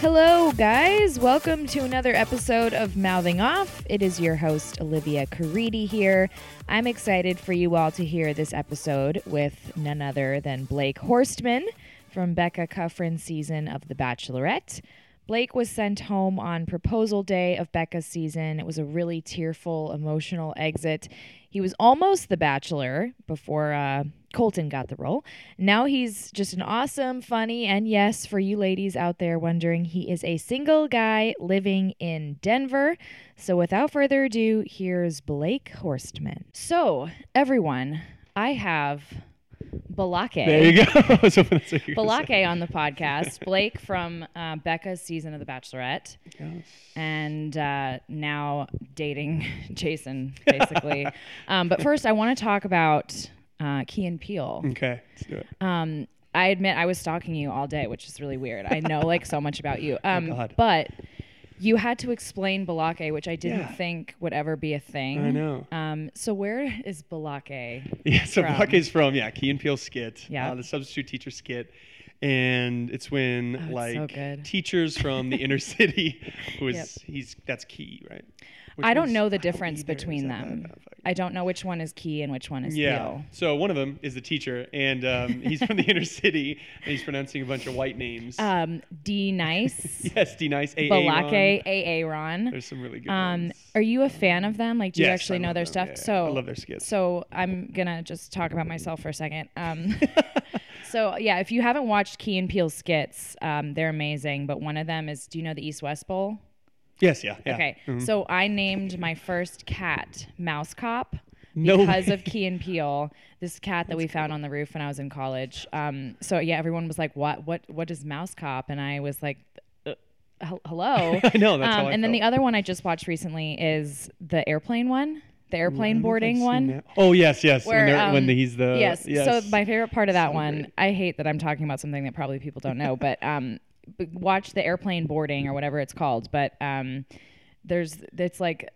Hello, guys. Welcome to another episode of Mouthing Off. It is your host, Olivia Caridi, here. I'm excited for you all to hear this episode with none other than Blake Horstman from Becca Kufrin's season of The Bachelorette. Blake was sent home on proposal day of Becca's season. It was a really tearful, emotional exit. He was almost the bachelor before uh, Colton got the role. Now he's just an awesome, funny, and yes, for you ladies out there wondering, he is a single guy living in Denver. So without further ado, here's Blake Horstman. So, everyone, I have Balake. There you go. I was hoping that's what you were gonna say. Balake on the podcast. Blake from uh, Becca's season of The Bachelorette, Yes. and uh, now dating Jason, basically. um, but first, I want to talk about uh, Key and Peele. Okay, let's do it. Um, I admit I was stalking you all day, which is really weird. I know like so much about you. Um, Oh, God. but you had to explain Balake, which I didn't Yeah. think would ever be a thing. I know. Um, so where is Balake? Yeah, so from? Buck is from yeah, Key and Peele skit. Yeah. uh, the substitute teacher skit, and it's when Oh, it's like good. teachers from the inner city, who is Yep. he's that's Key, right? I don't know the difference between them. I don't know which one is Key and which one is Yeah. Peele. So one of them is the teacher, and um, he's from the inner city, and he's pronouncing a bunch of white names. Um, D Nice, yes, D nice, A Balake, AA Ron. There's some really good Um, ones. are you a fan of them? Like, do you actually I know their them. stuff? Yeah, yeah. So I love their skits. So I'm gonna just talk about myself for a second. Um, so yeah, if you haven't watched Key and Peele skits, um, they're amazing. But one of them is, do you know the East West Bowl? Yes, yeah, yeah. Okay, Mhm. so I named my first cat Mouse Cop No because way. of Key and Peele. This cat that we found on the roof when I was in college. Um, so yeah, everyone was like, "What? What? What is Mouse Cop?" And I was like, uh, "Hello." I know, that's um, how I And then the other one I just watched recently is the airplane one, the airplane don't know if I've boarding one. that. Oh yes, yes. Where, when, they're- when um, he's the yes. yes. So my favorite part of that So one, great. I hate that I'm talking about something that probably people don't know, but um, watch the airplane boarding or whatever it's called. But um, there's it's like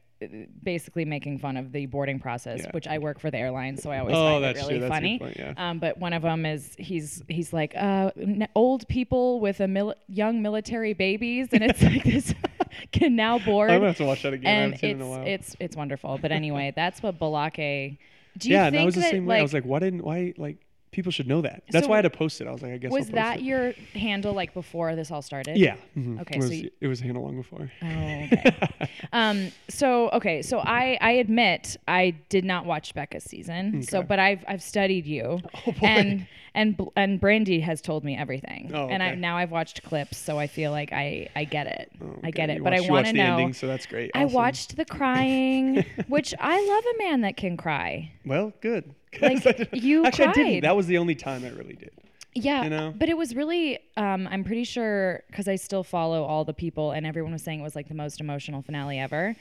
basically making fun of the boarding process, Yeah. which I work for the airline, so I always Oh, find that's it really true. Funny. point, yeah. Um, but one of them is he's he's like uh, n- old people with a mil- young military babies, and it's like this can now board. I'm gonna have to watch that again. And it's in a while. it's it's wonderful. But anyway, that's what Balake. Do you yeah, think and that was the same way. I was like, why didn't why like people should know that? That's So why I had to post it. I was like, I guess. Was that it. your handle like before this all started? Yeah. mhm. Okay, It was, so you- it was handled long before. Oh, okay. um, so okay, so I I admit I did not watch Becca's season. So, but I've I've studied you, Oh, boy. and and and Brandy has told me everything, Oh, and I now I've watched clips, so I feel like I I get it. Oh, I get it, You but I watched- you want to the know. ending, so that's great. I watched the crying, which I love a man that can cry. Well, good. Like, I you actually I didn't. That was the only time I really did. Yeah, You know? but it was really. Um, I'm pretty sure because I still follow all the people, and everyone was saying it was like the most emotional finale ever,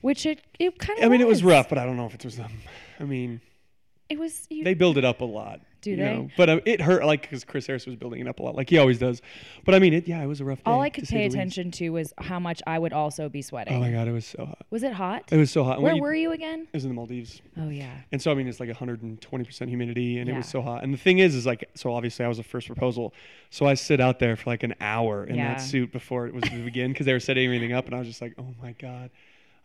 which it it kind of. I mean, it was rough, but I don't know if it was them. I mean, It was. You, they build it up a lot. Do they? know? But uh, it hurt, like, because Chris Harrison was building it up a lot, like he always does. But I mean, it. Yeah, it was a rough. all I could pay the least. attention to was how much I would also be sweating. Oh my god, it was so hot. Was it hot? It was so hot. And Where when were you again? It was in the Maldives. Oh yeah. And so I mean it's like 120% humidity and it was so hot. And the thing is is like so obviously I was the first proposal. So I sit out there for like an hour in Yeah. that suit before it was to begin cuz they were setting everything up and I was just like, "Oh my god."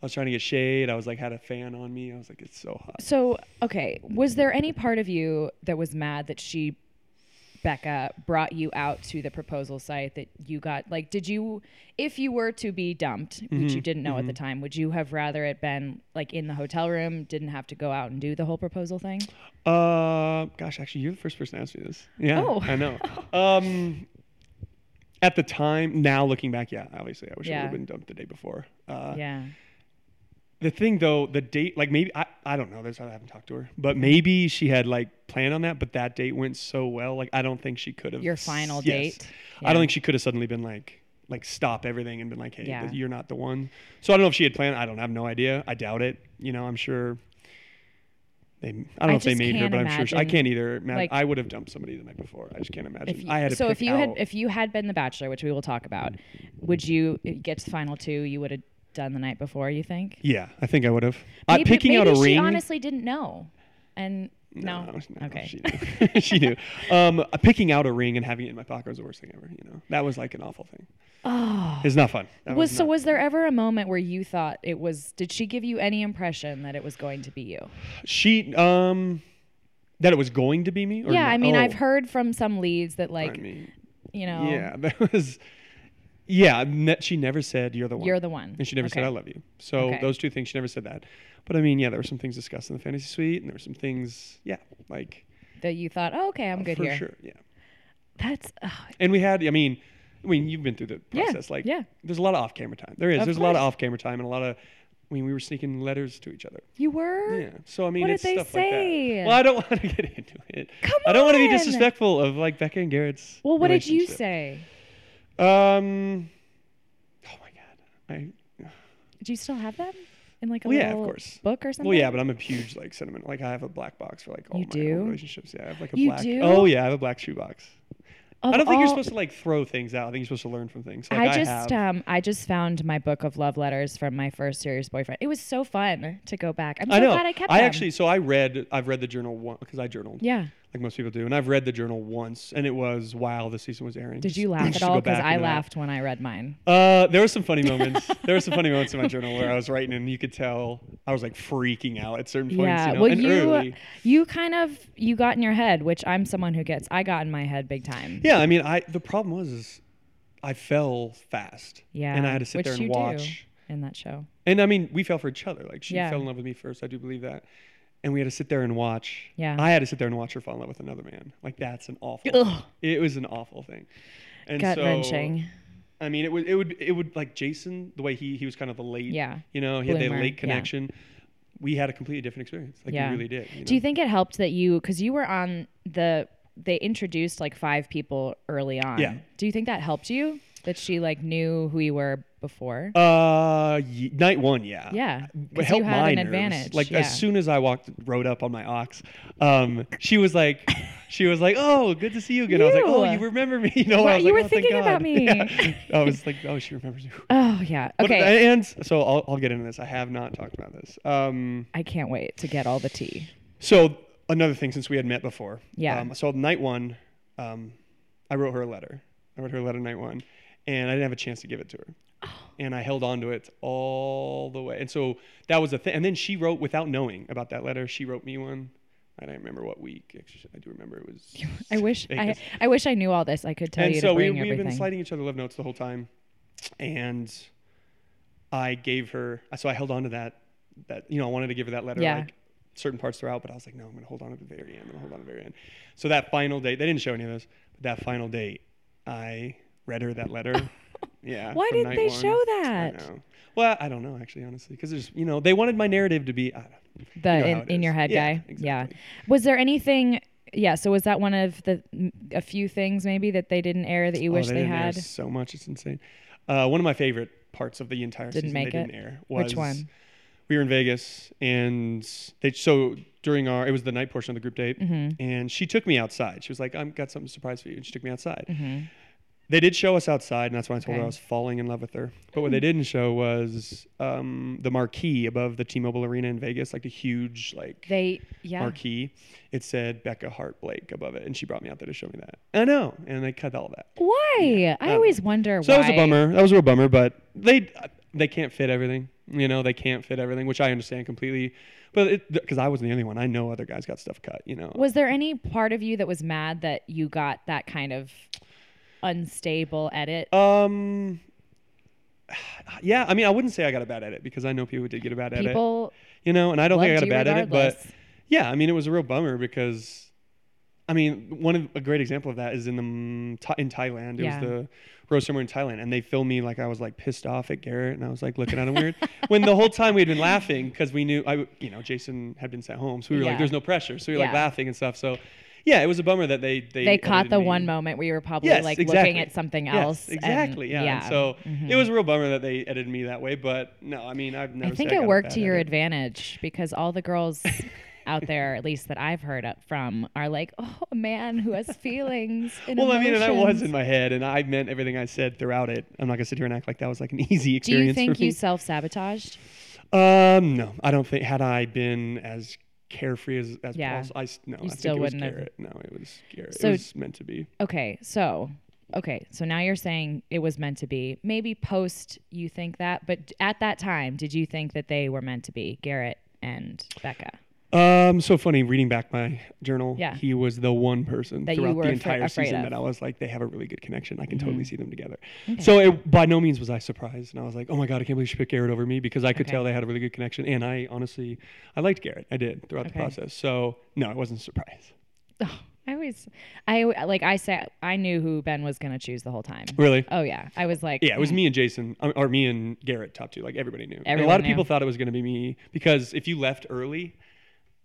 I was trying to get shade. I was like had a fan on me. I was like it's so hot. So okay, was there any part of you that was mad that she, Becca, brought you out to the proposal site that you got? Like, did you, if you were to be dumped, which you Mhm, didn't know at mhm. the time, would you have rather it been like in the hotel room, didn't have to go out and do the whole proposal thing? Uh gosh, actually you're the first person to ask me this. Yeah. Oh. I know. Um at the time, now looking back, yeah, obviously I wish I would have been dumped the day before. Uh, yeah. The thing though, the date, like maybe I, I don't know. That's There's I haven't talked to her, but maybe she had like planned on that. But that date went so well, like I don't think she could have. Your final yes. date? I Yeah. don't think she could have suddenly been like, like stop everything and been like, hey, Yeah. you're not the one. So I don't know if she had planned. I don't have no idea. I doubt it. You know, I'm sure. They, I don't I know if they made her, but I'm sure she, I can't either. Imagine, like- I would have dumped somebody the night before. I just can't imagine. You, I had so if you had if you had been the Bachelor, which we will talk about, would you get to the final two? You would have done the night before. You think? yeah, I think I would have. Uh, Maybe, picking maybe out a she ring. honestly didn't know, and no, no, okay. She knew. she knew. Um, uh, picking out a ring and having it in my pocket was the worst thing ever. You know, that was like an awful thing. Oh. It's not fun. That Was so not was there ever a moment where you thought it was did she give you any impression that it was going to be you? She um that it was going to be me. Or yeah, no? I mean I've Oh, heard from some leads that like, I mean, you know, yeah, that was. Yeah, ne- she never said you're the one. you're the one. and she never said I love you. So Okay. those two things she never said that. But I mean, yeah, there were some things discussed in the fantasy suite, and there were some things, yeah, like that you thought, oh, okay, I'm good for here. sure, yeah. That's And we had, I mean, I mean, you've been through the process. Yeah. Like, yeah. there's a lot of off-camera time. There is. Of there's a lot of off-camera time, and a lot of. I mean, we were sneaking letters to each other. you were. Yeah. So I mean, What did it's they stuff say? like that. Well, I don't want to get into it. Come on. I don't want to be disrespectful of like Becca and Garrett's. Well, what did you say? Um. Oh my god. I. Do you still have them in like a Well, yeah, of course. book or something? Well, yeah, but I'm a huge like sentimental. Like I have a black box for like all You my do? relationships. Yeah, I have like a You black. do? Oh yeah, I have a black shoebox. Of I don't think you're supposed to like throw things out. I think you're supposed to learn from things. Like, I I just have, um I just found my book of love letters from my first serious boyfriend. It was so fun to go back. I'm so I know. glad I kept it. I them. actually, so I read, I've read the journal one because I journaled, Yeah. Like most people do, and I've read the journal once, and it was while the season was airing. Did you laugh just at all? Because I that. laughed when I read mine. Uh, there were some funny moments. there were some funny moments in my journal where I was writing, and you could tell I was like freaking out at certain points. yeah. you know? well, and you early. you kind of you got in your head, which I'm someone who gets. I got in my head big time. Yeah, I mean, I the problem was is I fell fast. Yeah. and I had to sit there and you watch. do in that show. And I mean, we fell for each other. Like she Yeah. fell in love with me first. I do believe that. And we had to sit there and watch. Yeah. I had to sit there and watch her fall in love with another man. Like that's an awful. Ugh. Thing. It was an awful thing. And Gut so, wrenching. I mean, it would it would it would like Jason the way he he was kind of the late. Yeah. You know, he had Bloomer, that late yeah. connection. We had a completely different experience. Like Yeah. we really did. You Do you think it helped that you because you were on the they introduced like five people early on. Yeah. Do you think that helped you that she like knew who you were before? Uh, y- night one, yeah. Yeah, But helped you had an nerves. advantage, Like yeah. as soon as I walked, rode up on my ox, um, she was like, she was like, "Oh, good to see you again." I was like, "Oh, You. you remember me?" You know, Right, I was you like, were "Oh, thinking about me. Yeah. I was like, "Oh, she remembers you." oh yeah. But- Okay. and so I'll, I'll get into this. I have not talked about this. Um, I can't wait to get all the tea. so another thing, since we had met before, Yeah. Um, so night one, um, I wrote her a letter. I wrote her a letter night one, and I didn't have a chance to give it to her. Oh. And I held on to it all the way. And so that was a thing. And then she wrote, without knowing about that letter, she wrote me one. I don't remember what week. Actually, I do remember it was. I wish I, Vegas. I wish I knew all this. I could tell and you so to we, we've been everything. sliding each other love notes the whole time. And I gave her, so I held on to that. That you know, I wanted to give her that letter. Yeah. Like certain parts throughout, but I was like, no, I'm going to hold on to the very end. I'm going to hold on to the very end. So that final date, they didn't show any of this, but that final date, I read her that letter. yeah. Why didn't they one. show I that? know. Well, I don't know actually, honestly, because there's, you know, they wanted my narrative to be. I the you know in, in your head Yeah, guy. Yeah. Was there anything? Yeah. So was that one of the a few things maybe that they didn't air that you Oh, wish they they, had? so much. It's insane. Uh, one of my favorite parts of the entire Didn't season make they it? didn't air was Which one? we were in Vegas and they so during our it was the night portion of the group date Mm-hmm. and she took me outside. She was like, "I've got something surprise for you," and she took me outside. Mhm. They did show us outside, and that's when I told her I was falling in love with her. But what they didn't show was um, the marquee above the T-Mobile Arena in Vegas, like the huge like They yeah. marquee. It said Becca heart Blake above it, and she brought me out there to show me that. I know, and they cut all that. Why? I don't always wonder So why. that was a bummer. That was a real bummer, but they they can't fit everything. You know, they can't fit everything, which I understand completely. But because I wasn't the only one, I know other guys got stuff cut. You know, Was there any part of you that was mad that you got that kind of unstable edit? um, yeah. I mean, I wouldn't say I got a bad edit because I know people did get a bad edit. People You know, and I don't think I got a bad edit, but yeah, I mean, it was a real bummer because. I mean, one of a great example of that is in the in Thailand. It Yeah. was the rose somewhere in Thailand, and they filmed me like I was like pissed off at Garrett, and I was like looking at him weird. when the whole time we had been laughing because we knew I, you know, Jason had been sent home, so we were Yeah. like, "There's no pressure," so we were like laughing and stuff. So yeah, it was a bummer that they they, They caught the me. one moment where you were probably Yes, like exactly. looking at something else. Yes, else. and- exactly. yeah. and so mhm. it was a real bummer that they edited me that way. But no, I mean, I've never. I think it worked to your edit. advantage because all the girls out there, at least that I've heard up from, are like, "Oh, a man who has feelings." And Well, I mean, and I was in my head, and I meant everything I said throughout it. I'm not gonna sit here and act like that was like an easy experience. Do you think you self sabotaged? Um, no, I don't think. Had I been as carefree as as Yeah. possible, I no, You I still think it was wouldn't have- Garrett. No, it was Garrett. So- it was meant to be. Okay, so okay, so now you're saying it was meant to be. Maybe post you think that, but at that time, did you think that they were meant to be Garrett and Becca? Um, so funny reading back my journal. Yeah. he was the one person That you throughout were the afra- entire afraid season of. Mm-hmm. that I was like, they have a really good connection. I can totally see them together. So it, by no means was I surprised, and I was like, oh my god, I can't believe she picked Garrett over me because I could Okay. tell they had a really good connection, and I honestly, I liked Garrett. I did throughout Okay. the process. So no, I wasn't surprised. Oh, I always, I like I said, I knew who Ben was gonna choose the whole time. Really? Oh yeah, I was like, Yeah, it was me and Jason, or- or me and Garrett, top two. Like everybody knew. And a Everyone lot of knew. people thought it was going to be me because if you left early,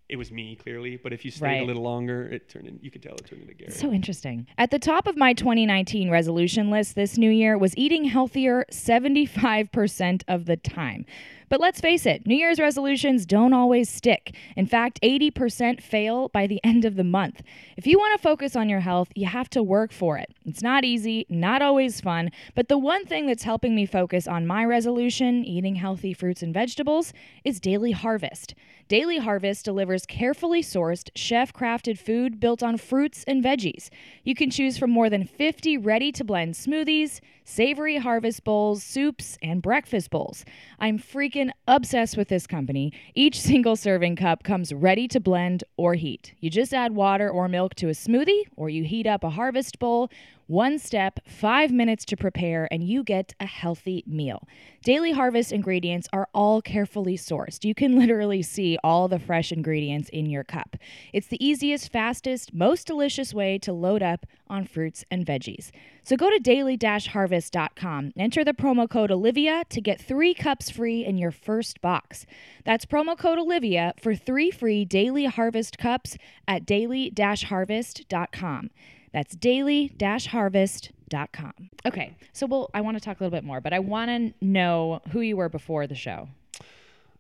it was me clearly. But if you stayed Right. a little longer, it turned in. You could tell it turned into Garrett. So interesting. At the top of my 2019 resolution list this new year was eating healthier 75% of the time. But let's face it, New Year's resolutions don't always stick. In fact, 80% fail by the end of the month. If you want to focus on your health, you have to work for it. It's not easy, not always fun, but the one thing that's helping me focus on my resolution, eating healthy fruits and vegetables, is Daily Harvest. Daily Harvest delivers carefully sourced, chef crafted food built on fruits and veggies. You can choose from more than 50 ready to blend smoothies, savory harvest bowls, soups, and breakfast bowls. I'm freaking obsessed with this company. Each single serving cup comes ready to blend or heat. You just add water or milk to a smoothie, or you heat up a harvest bowl. One step, five minutes to prepare, and you get a healthy meal. Daily Harvest ingredients are all carefully sourced. You can literally see all the fresh ingredients in your cup. It's the easiest, fastest, most delicious way to load up on fruits and veggies. So go to daily harvest.com, enter the promo code Olivia to get three cups free in your first box. That's promo code Olivia for three free Daily Harvest cups at daily harvest.com. That's daily harvest.com. Okay, so we'll, I want to talk a little bit more, but I want to know who you were before the show.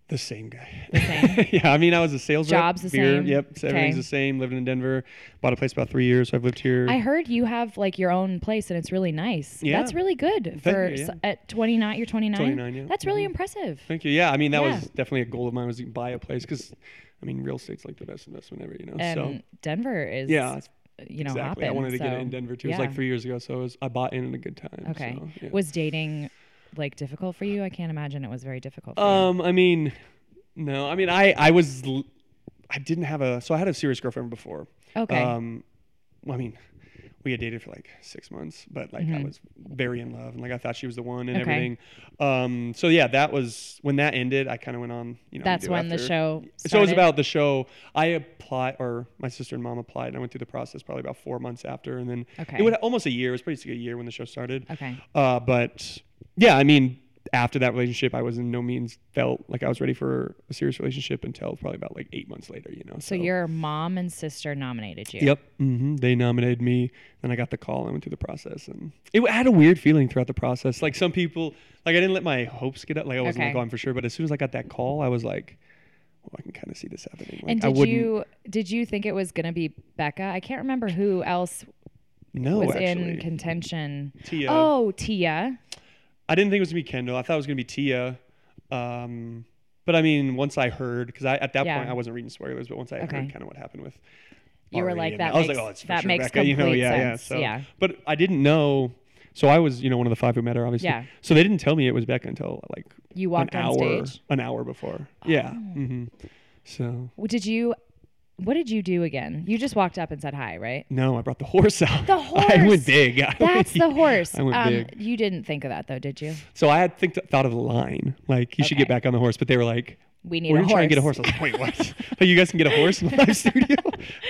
The same guy. The same. yeah, I mean, I was a sales rep. Job's the same? Yep, so everything's the same. Living in Denver, bought a place about three years, so I've lived here. I heard you have like your own place and it's really nice. Yeah. That's really good for you, yeah. at 29. You're 29. 29, yeah. That's really Mhm. impressive. Thank you. Yeah, I mean, that Yeah. was definitely a goal of mine was to buy a place because, I mean, real estate's like the best investment ever, you know. And so Denver is, yeah, you know, exactly. I wanted to get it in Denver too. It was like three years ago, so it was, I bought in at a good time. Okay. so, yeah. Was dating like difficult for you? I can't imagine it was very difficult for you. Um, I mean, no, I mean, I I was, I didn't have a, so I had a serious girlfriend before. Okay. Um, well, I mean, we had dated for like six months, but like I was very in love and like I thought she was the one and Mm-hmm. Okay. everything. Um, so yeah, that was when that ended. I kind of went on, you know. That's when the after. show So it was about the show. I applied, or my sister and mom applied, and I went through the process probably about four months after, and then Okay. it was almost a year. It was basically a year when the show started. Okay. Uh, but yeah, I mean, after that relationship, I was in no means felt like I was ready for a serious relationship until probably about like eight months later. You know. So your mom and sister nominated you. Yep. mm-hmm. They nominated me, and I got the call. and I went through the process, and it I had a weird feeling throughout the process. Like some people, like I didn't let my hopes get up. Like I wasn't Okay. like going for sure, but as soon as I got that call, I was like, "Oh, I can kind of see this happening." Like, And did you did you think it was gonna be Becca? I can't remember who else No, was actually. in contention. Tia. Oh, Tia. I didn't think it was gonna be Kendall. I thought it was gonna be Tia. Um, but I mean, once I heard, because I at that Yeah. point I wasn't reading spoilers, but once I Okay. heard kind of what happened with, You were like, that I was makes- like, oh, it's that sure makes Becca, you know, complete yeah, yeah. So, yeah. but I didn't know. So I was, you know, one of the five who met her, obviously. Yeah. So they didn't tell me it was Becca until like You walked an on hour, stage. an hour before. Yeah. Oh. hmm So Well, Did you? What did you do again? You just walked up and said hi, right? no, I brought the horse out. The horse. I went big. I That's went- the horse. I went um, big. You didn't think of that though, did you? So I had think thought of the line, like you should get back on the horse, but they were like, We need we're a horse. try and get a horse. I was like, wait, what? like you guys can get a horse in the live studio?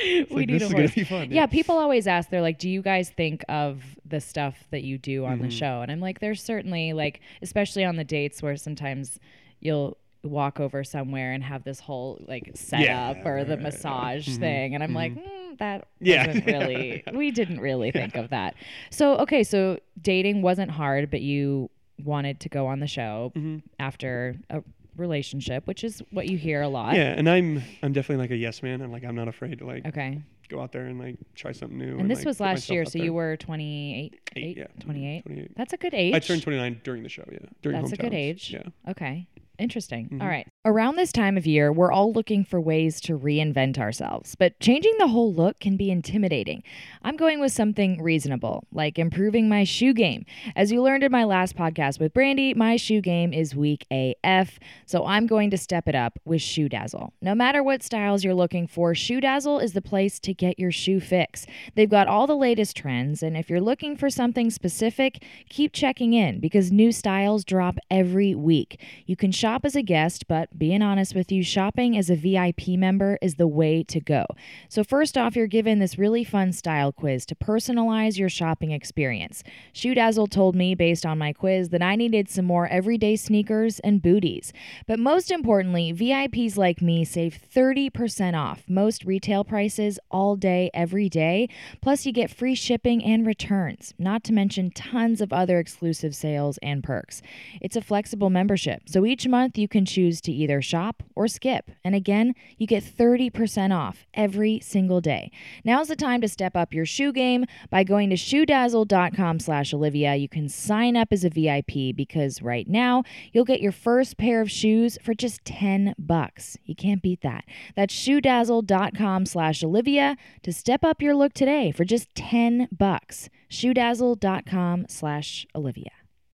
We like, need this a is horse. gonna be fun. Yeah, people always ask. They're like, "Do you guys think of the stuff that you do on Mm-hmm. the show?" And I'm like, "There's certainly like, especially on the dates where sometimes you'll walk over somewhere and have this whole like setup or the right, right, massage Mhm, thing, and I'm like, mm, that Yeah. wasn't really. we didn't really think of that. So okay, so dating wasn't hard, but you wanted to go on the show Mhm. after a relationship, which is what you hear a lot. Yeah, and I'm I'm definitely like a yes man. I'm like I'm not afraid to like Okay. go out there and like try something new. And this like, was last year, so there. you were 28, Eight, eight, yeah. 28. 28. That's a good age. I turned 29 during the show. Yeah, during That's a good age. Yeah. Okay. Interesting. Mhm. All right. Around this time of year, we're all looking for ways to reinvent ourselves, but changing the whole look can be intimidating. I'm going with something reasonable, like improving my shoe game. As you learned in my last podcast with Brandy, my shoe game is weak AF, so I'm going to step it up with Shoe Dazzle. No matter what styles you're looking for, Shoe Dazzle is the place to get your shoe fix. They've got all the latest trends, and if you're looking for something specific, keep checking in because new styles drop every week. You can shop as a guest, but being honest with you, shopping as a VIP member is the way to go. So, first off, you're given this really fun style quiz to personalize your shopping experience. Shoe Dazzle told me, based on my quiz, that I needed some more everyday sneakers and booties. But most importantly, VIPs like me save 30% off most retail prices all day, every day. Plus, you get free shipping and returns, not to mention tons of other exclusive sales and perks. It's a flexible membership, so each month you can choose to either shop or skip. And again, you get 30% off every single day. Now's the time to step up your shoe game by going to shoedazzle.com slash Olivia. You can sign up as a VIP because right now you'll get your first pair of shoes for just 10 bucks. You can't beat that. That's shoedazzle.com slash Olivia to step up your look today for just 10 bucks. Shoedazzle.com slash Olivia.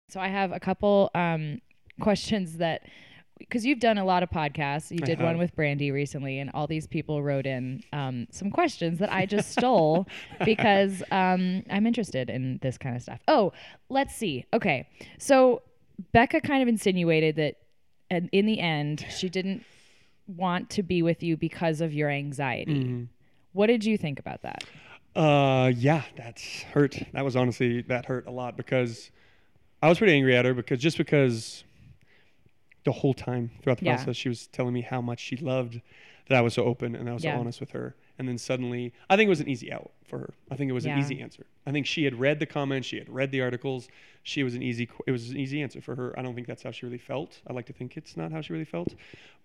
So I have a couple um, questions that because you've done a lot of podcasts. You did one with Brandy recently, and all these people wrote in um, some questions that I just stole because um, I'm interested in this kind of stuff. Oh, let's see. Okay, so Becca kind of insinuated that, and in the end, she didn't want to be with you because of your anxiety. Mm-hmm. What did you think about that? Uh, yeah, that's hurt. That was honestly that hurt a lot because I was pretty angry at her because just because the whole time throughout the Yeah. process she was telling me how much she loved that I was so open and I was Yeah. so honest with her, and then suddenly I think it was an easy out for her. I think it was Yeah. an easy answer. I think she had read the comments, she had read the articles. She was an easy, it was an easy answer for her. I don't think that's how she really felt. I like to think it's not how she really felt,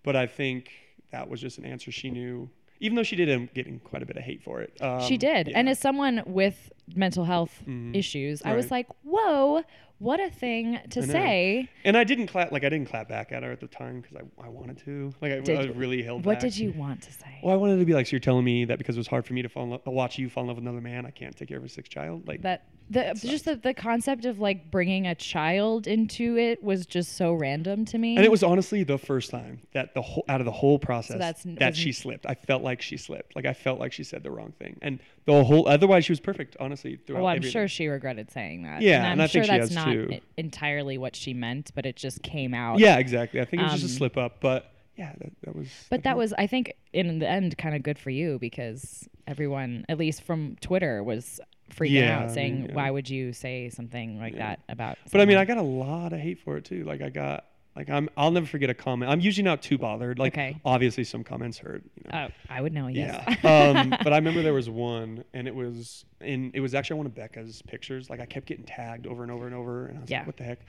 but I think that was just an answer she knew. Even though she did end up getting quite a bit of hate for it. Um, she did. And as someone with mental health Mhm. issues, I was like, whoa, what a thing to say. And I didn't clap like I didn't clap back at her at the time because I, I wanted to. Like I, Did I you? really held back. What back. did you want to say? Well, I wanted to be like, so you're telling me that because it was hard for me to fall in love, watch you fall in love with another man, I can't take care of a sick child. Like that the just the, the concept of like bringing a child into it was just so random to me. and it was honestly the first time that the whole out of the whole process that's- that was- she slipped. I felt like she slipped. Like I felt like she said the wrong thing, and the whole. Otherwise, she was perfect. Honestly, throughout well, I'm everything. sure she regretted saying that. Yeah, and I'm and sure that's has not too. entirely what she meant, but it just came out. Yeah, exactly. I think it was just Um, a slip up, but yeah, that, that was. But that was, I think, in the end, kind of good for you because everyone, at least from Twitter, was freaking Yeah, out, I saying, mean, yeah. "Why would you say something like Yeah. that about?" But I mean. I got a lot of hate for it too. Like I got, like I'm, I'll never forget a comment. I'm usually not too bothered. Like Okay. obviously some comments hurt. You know. Oh, I would know. Yes. Yeah. um, but I remember there was one, and it was in. It was actually one of Becca's pictures. Like I kept getting tagged over and over and over, and I was Yeah. like, "What the heck?"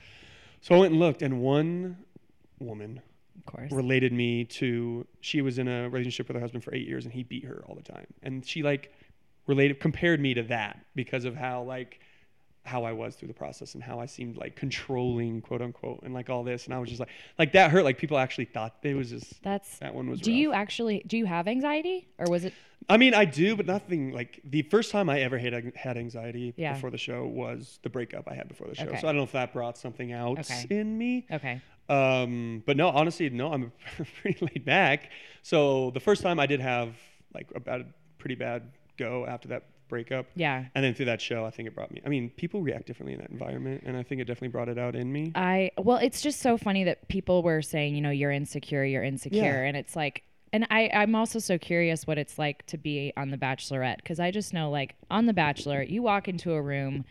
So I went and looked, and one woman of course. related me to. She was in a relationship with her husband for eight years, and he beat her all the time. And she like related, compared me to that because of how like how I was through the process and how I seemed like controlling, quote unquote, and like all this. And I was just like, like that hurt. Like people actually thought it was just That's. that one was. Do rough. you actually do you have anxiety or was it? I mean, I do, but nothing like the first time I ever had had anxiety Yeah. before the show was the breakup I had before the show. Okay. So I don't know if that brought something out Okay. in me. Okay. Um, but no, honestly, no, I'm pretty laid back. So the first time I did have like a bad, pretty bad go after that breakup. Yeah. And then through that show, I think it brought me. I mean, people react differently in that environment, and I think it definitely brought it out in me. I well, it's just so funny that people were saying, you know, you're insecure, you're insecure, Yeah. and it's like, and I I'm also so curious what it's like to be on The Bachelorette because I just know like on The Bachelor, you walk into a room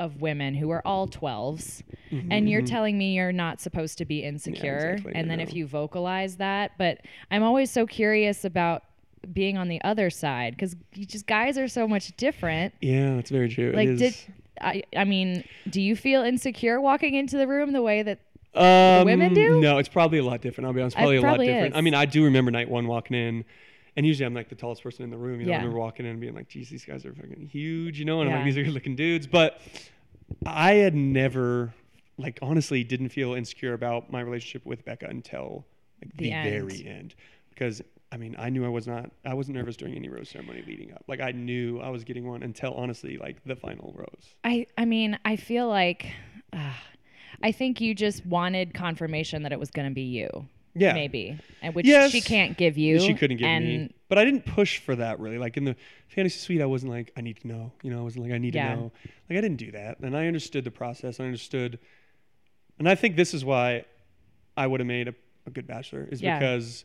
of women who are all 12s mm-hmm. and you're mm-hmm. telling me you're not supposed to be insecure exactly, and then if you vocalize that but i'm always so curious about being on the other side because just guys are so much different Yeah, it's very true. like did. I, I mean do you feel insecure walking into the room the way that Um, women do? No, it's probably a lot different. I'll be honest, It probably a lot different. I mean, I do remember night one walking in, and usually I'm like the tallest person in the room. You know, Yeah. I remember walking in and being like, "Geez, these guys are fucking huge," you know, and I'm like, "These are good-looking dudes." But I had never, like, honestly, didn't feel insecure about my relationship with Becca until like The the, very end, because. I mean, I knew I was not. I wasn't nervous during any rose ceremony leading up. Like I knew I was getting one until honestly, like the final rose. I I mean, I feel like uh, I think you just wanted confirmation that it was going to be you. Yeah, Maybe. And which Yes. she can't give you. She couldn't give and me. But I didn't push for that really. Like in the fantasy suite, I wasn't like, I need to know. You know, I wasn't like, I need Yeah. to know. Like I didn't do that. And I understood the process. I understood. And I think this is why I would have made a, a good bachelor is Yeah. because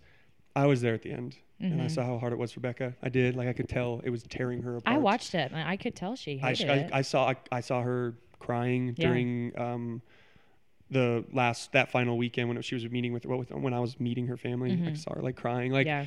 I was there at the end and I Mhm. saw how hard it was for Becca. I did. Like I could tell it was tearing her apart. I watched it and I could tell she I, hated I, it. I saw I, I saw her crying Yeah. during um, the last that final weekend when she was meeting with what was when I was meeting her family. I Mhm. saw her like crying like yeah.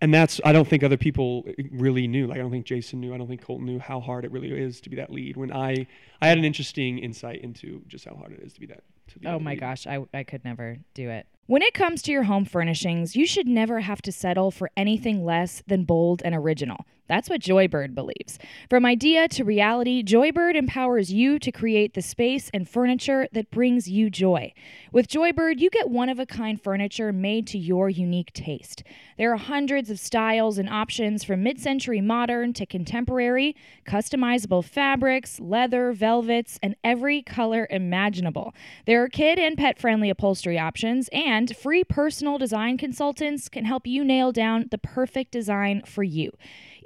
and that's I don't think other people really knew. Like I don't think Jason knew. I don't think Colton knew how hard it really is to be that lead. When I I had an interesting insight into just how hard it is to be that. To be Oh that my lead. gosh, I, I could never do it. When it comes to your home furnishings, you should never have to settle for anything less than bold and original. That's what Joybird believes. From idea to reality, Joybird empowers you to create the space and furniture that brings you joy. With Joybird, you get one of a kind furniture made to your unique taste. There are hundreds of styles and options from mid century modern to contemporary, customizable fabrics, leather, velvets, and every color imaginable. There are kid and pet friendly upholstery options, and free personal design consultants can help you nail down the perfect design for you.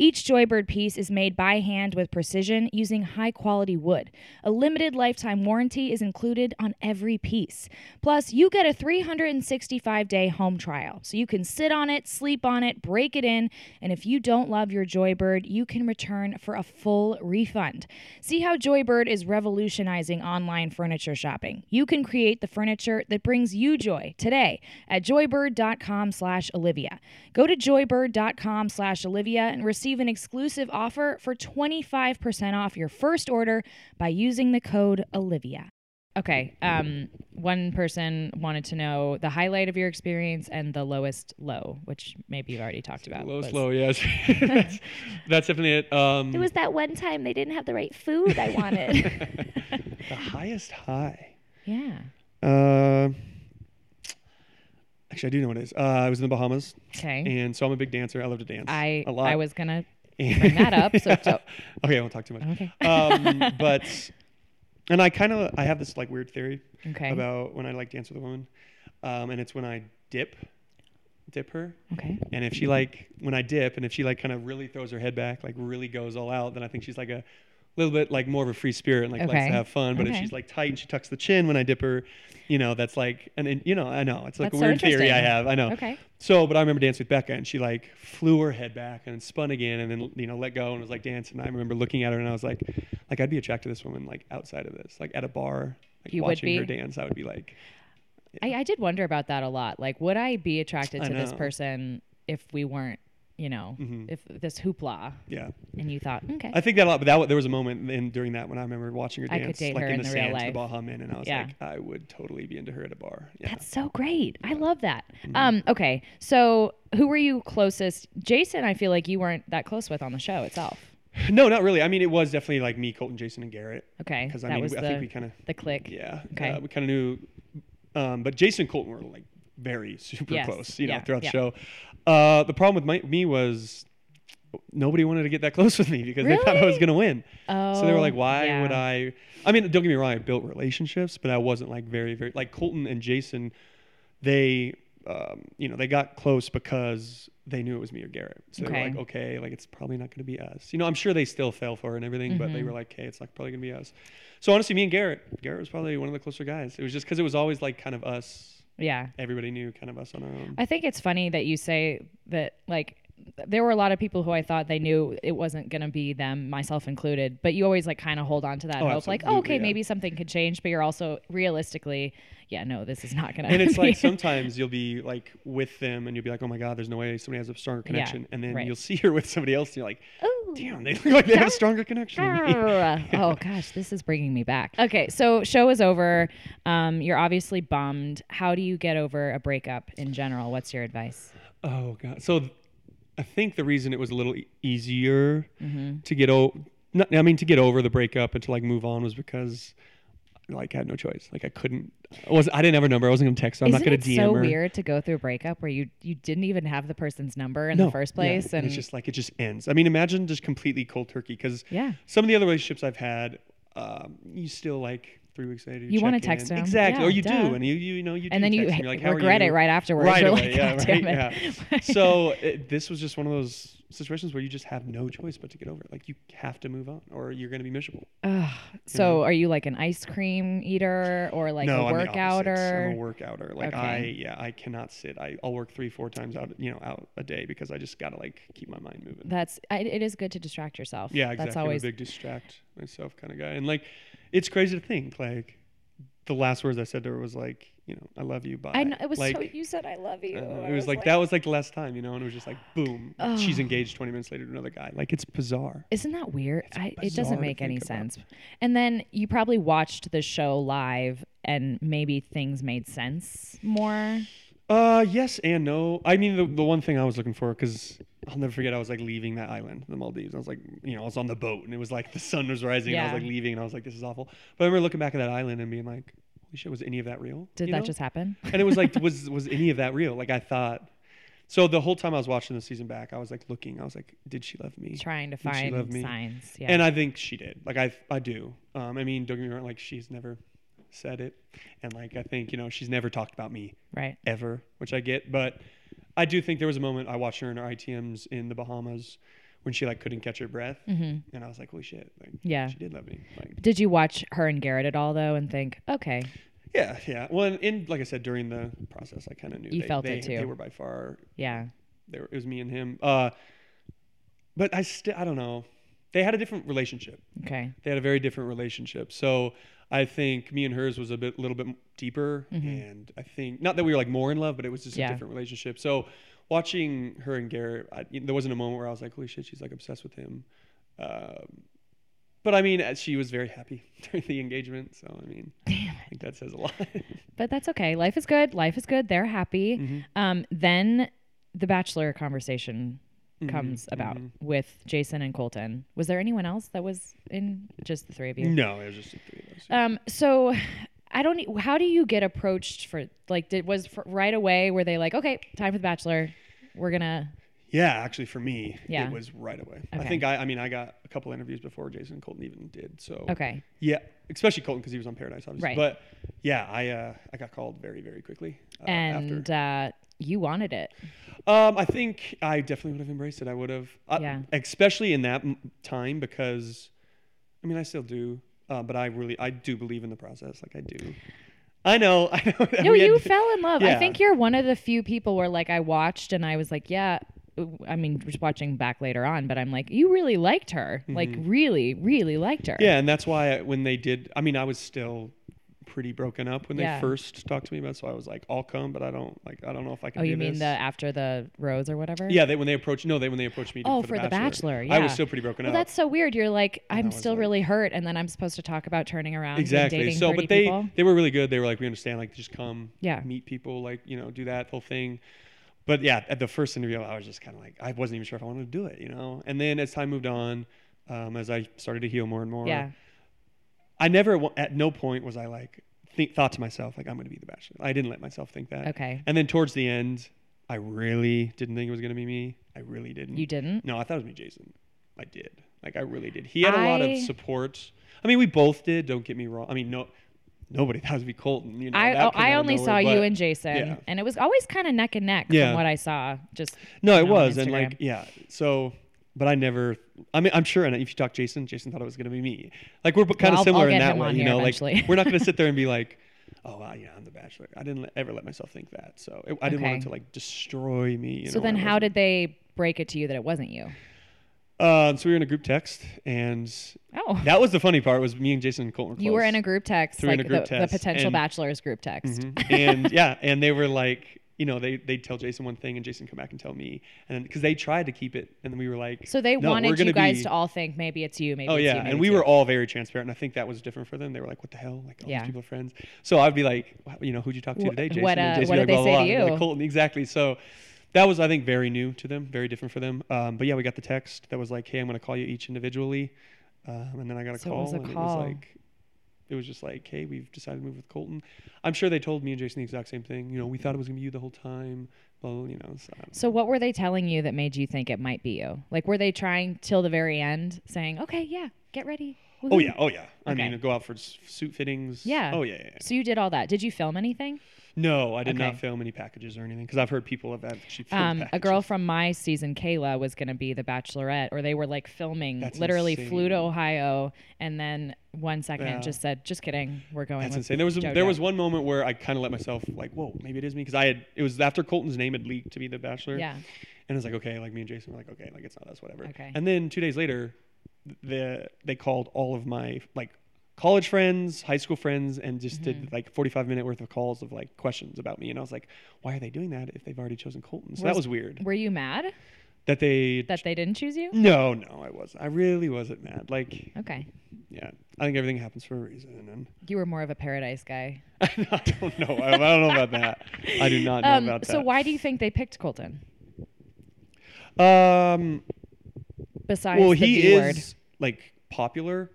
Each Joybird piece is made by hand with precision using high quality wood. A limited lifetime warranty is included on every piece. Plus, you get a 365 day home trial, so you can sit on it, sleep on it, break it in, and if you don't love your Joybird, you can return for a full refund. See how Joybird is revolutionizing online furniture shopping. You can create the furniture that brings you joy today at joybird.com slash Olivia. Go to joybird.com slash Olivia and receive an exclusive offer for 25% off your first order by using the code Olivia. Okay, um, one person wanted to know the highlight of your experience and the lowest low, which maybe you've already talked about. Lowest low, was- slow, yes. that's, that's definitely it. Um, It was that one time they didn't have the right food I wanted. the highest high. yeah. Uh, actually, I do know what it is. Uh, I was in the Bahamas, Okay. and so I'm a big dancer. I love to dance. I a lot. I was gonna bring that up. So, so okay, I won't talk too much. okay. Um, but and I kind of I have this like weird theory Okay. about when I like dance with a woman, um, and it's when I dip, dip her, okay. and if she like when I dip, and if she like kind of really throws her head back, like really goes all out, then I think she's like a little bit like more of a free spirit and like likes to have fun. But if she's like tight and she tucks the chin when I dip her, you know, that's like and, and you know I know it's like That's a so weird theory I have. I know. Okay. So, but I remember dancing with Becca, and she like flew her head back and spun again, and then you know let go and was like dancing. And I remember looking at her, and I was like, like I'd be attracted to this woman like outside of this, like at a bar, like You watching her dance. I would be like, I, I did wonder about that a lot. Like, would I be attracted to this person if we weren't, you know, Mhm. if this hoopla yeah. and you thought, okay, I think that a lot, but that there was a moment in during that when I remember watching her I could dance, date like her in in the the sand the. Baja Men, and I was Yeah. like, I would totally be into her at a bar. Yeah. that's so great. I love that. Mm-hmm. Um, okay, so who were you closest? Jason, I feel like you weren't that close with on the show itself. no, not really. I mean, it was definitely like me, Colton, Jason, and Garrett. Okay, Because I mean, I the think we kind of the click. Yeah. Okay. Uh, we kind of knew, um, but Jason and Colton were like very super Yes, close, you know, yeah, throughout yeah. the show. Uh, the problem with my, me was nobody wanted to get that close with me because they thought I was gonna win. Oh, so they were like, "Why would. I?" I mean, don't get me wrong. I built relationships, but I wasn't like very, very like Colton and Jason. They, um, you know, they got close because they knew it was me or Garrett. So they were like, "Okay, like it's probably not going to be us." You know, I'm sure they still fell for her and everything, but Mm-hmm. they were like, "Hey, it's like probably going to be us." So honestly, me and Garrett, Garrett was probably one of the closer guys. It was just because it was always like kind of us. Yeah. Everybody knew kind of us on our own. I think it's funny that you say that like there were a lot of people who I thought they knew it wasn't going to be them, myself included. But you always like kind of hold on to that Oh, hope, like, oh, okay, yeah. maybe something could change. But you're also realistically, yeah, no, this is not going to. and it's like sometimes you'll be like with them and you'll be like, oh my god, there's no way somebody has a stronger Yeah, connection, and then right. you'll see her with somebody else, and you're like, oh, damn, they look like they have a stronger connection. oh gosh, this is bringing me back. Okay, so show is over. Um, you're obviously bummed. How do you get over a breakup in general? What's your advice? Oh god. So I think the reason it was a little e- easier Mm-hmm. to get over, I mean, to get over the breakup and to like move on was because like I had no choice. Like I couldn't. I was I didn't have a number. I wasn't gonna text her. I'm Isn't not gonna it DM so her. weird to go through a breakup where you you didn't even have the person's number in No, the first yeah, place? and it's just like it just ends. I mean, imagine just completely cold turkey because Yeah. some of the other relationships I've had, um, you still like three weeks later. You wanna text in. him. exactly, or you duh. do, and you you know you and then you text you're like, "How are regret it you?" right afterwards. right away, like, yeah, "God right, yeah. so it, this was just one of those situations where you just have no choice but to get over it. Like you have to move on, or you're gonna be miserable. Ugh. so are you like an ice cream eater or like no, a I'm workouter? I'm a workouter. Like Okay. I, yeah, I cannot sit. I, I'll work three, four times out, you know, out a day because I just gotta like keep my mind moving. That's I, it is good to distract yourself. Yeah, exactly. That's always I'm a big distract myself kind of guy. And like, it's crazy to think like the last words I said to her was like, you know, I love you. Bye. I know it was like, so you said I love you. uh, it was like, that was like the last time, you know, and it was just like boom, she's engaged 20 minutes later to another guy. Like it's bizarre. Isn't that weird? I, it doesn't make any about. sense. And then you probably watched the show live and maybe things made sense more. Uh, yes and no. I mean, the, the one thing I was looking for, because I'll never forget, I was like leaving that island, the Maldives. I was like, you know, I was on the boat and it was like the sun was rising and I was like leaving and I was like, this is awful. But I remember looking back at that island and being like, holy shit, was any of that real? Did You that know? just happen? and it was like was was any of that real like i thought so the whole time i was watching the season back i was like looking i was like did she love me Trying to Did find signs. Yeah. and i think she did like i i do um i mean don't get me wrong like she's never said it and like i think you know she's never talked about me right. ever which i get but i do think there was a moment i watched her in her itms in the bahamas when she like couldn't catch her breath and i was like holy shit like Mm-hmm. Yeah. she did love me like Did you watch her and Garrett at all though and think, okay, yeah yeah well and, and like i said during the process i kind of knew You they, felt they, it too. they were by far yeah, they were, it was me and him. Uh, but I still I don't know. They had a different relationship. okay, They had a very different relationship. So I think me and hers was a bit, little bit deeper, and I think not that we were like more in love, but it was just Mm-hmm. Yeah. a different relationship. So watching her and Garrett, I, there wasn't a moment where I was like, "Holy shit, she's like obsessed with him." Um, but I mean, she was very happy during the engagement. So I mean, I think that says a lot. but that's okay. Life is good. Life is good. They're happy. Mm-hmm. Um, then the Bachelor conversation Mm-hmm. comes about with Jason and Colton. Was there anyone else that was in just the three of you? no, it was just the three of us. Um, so I don't. How do you get approached for like? Did was right away? Were they like, okay, time for the Bachelor? We're gonna. Yeah, actually, for me, Yeah. it was right away. I think I, I mean, I got a couple interviews before Jason and Colton even did. So Okay. yeah, especially Colton because he was on Paradise, obviously. Right. But yeah, I uh, I got called very very quickly. Uh, and after. uh, you wanted it. Um, I think I definitely would have embraced it. I would have, uh, Yeah. especially in that time because, I mean, I still do, uh, but I really I do believe in the process. Like I do. I know. I know. No, we had- you fell in love. I think you're one of the few people where like I watched and I was like, yeah. I mean, just watching back later on, but I'm like, you really liked her, like really, really liked her. Mm-hmm. Yeah, and that's why I, when they did, I mean, I was still pretty broken up when Yeah. they first talked to me about. it, So I was like, "I'll come," but I don't like. I don't know if I can. Oh, you mean this. the after the rose or whatever? Yeah, they, when they approached. No, they when they approached me. Oh, for, for the Bachelor. I yeah. was still pretty broken Well, up. that's so weird. You're like, I'm still like- really hurt, and then I'm supposed to talk about turning around and exactly. dating So, but they people. they were really good. They were like, "We understand. Like, just come. Yeah. Meet people. Like, you know, do that whole thing." But yeah, at the first interview, I was just kind of like, I wasn't even sure if I wanted to do it, you know. And then as time moved on, um, as I started to heal more and more, Yeah. I never, at no point was I like, think, thought to myself, like, I'm going to be the bachelor. I didn't let myself think that. Okay. And then towards the end, I really didn't think it was going to be me. I really didn't. You didn't? No, I thought it was me, Jason. I did. Like, I really did. He had a lot of support. I mean, we both did. Don't get me wrong. I mean, no, nobody thought it would be Colton. You know, I oh, I only saw nowhere, you and Jason, yeah. and it was always kind of neck and neck Yeah. from what I saw. Just No, it know, was, and like, yeah. So, but I never. I mean, I'm sure. And if you talk Jason, Jason thought it was going to be me. Like we're kind I'll- of similar I'll in that way. You know, eventually. like we're not going to sit there and be like, oh, well, yeah, I'm the bachelor. I didn't ever let myself think that. So it, I didn't want it to like destroy me. You so know, then, how did they break it to you that it wasn't you? Um, so we were in a group text, and Oh, that was the funny part. Was me and Jason and Colton. Were you were in a group text, So like in a group the, the potential and- bachelor's group text. Mhm. and yeah, and they were like, you know, they they'd tell Jason one thing, and Jason come back and tell me, and because they tried to keep it, and then we were like, So they "No, wanted you guys be- to all think maybe it's you, maybe Oh it's yeah, you, maybe and we you. were all very transparent. And I think that was different for them. They were like, "What the hell? Like all Yeah. these people are friends." So I'd be like, "You know, who'd you talk to today, Jason?" what, uh, Jason what did like, they "Blah, say to blah, blah." I'd be you? like, Colton, exactly. So that was, I think, very new to them, very different for them. Um, but yeah, we got the text that was like, "Hey, I'm going to call you each individually," um, and then I got a So it call, was a and call. it was like. It was just like, hey, we've decided to move with Colton. I'm sure they told me and Jason the exact same thing. You know, we thought it was gonna be you the whole time. Well, you know, so So what were they telling you that made you think it might be you? Like were they trying till the very end saying, "Okay, yeah, get ready." Oh yeah, oh yeah. I Okay. mean, go out for suit fittings. Yeah. Oh yeah, yeah. yeah. So you did all that. Did you film anything? No, I did not film any packages or anything because I've heard people have actually filmed Um, a girl from my season, Caila, was going to be the Bachelorette, or they were like filming. That's literally flew to. Ohio, and then one second Yeah. just said, "Just kidding, we're going." That's insane. There was a, there was one moment where I kind of let myself like, whoa, maybe it is me because I had it was after Colton's name had leaked to be the Bachelor. Yeah. And I was like, okay, like me and Jason were like, okay, like it's not us, whatever. Okay. And then two days later, the they called all of my like college friends, high school friends, and just Mm-hmm. did like 45 minute worth of calls of like questions about me. And I was like, why are they doing that if they've already chosen Colton? So that Was- was weird. Were you mad That they that they didn't choose you? no, no, I wasn't. I really wasn't mad. Like, Okay, yeah, I think everything happens for a reason. And you were more of a paradise guy. I don't know. I, I don't know about that. I do not know Um, about that. so why do you think they picked Colton? Um. Besides Well, the he is like popular.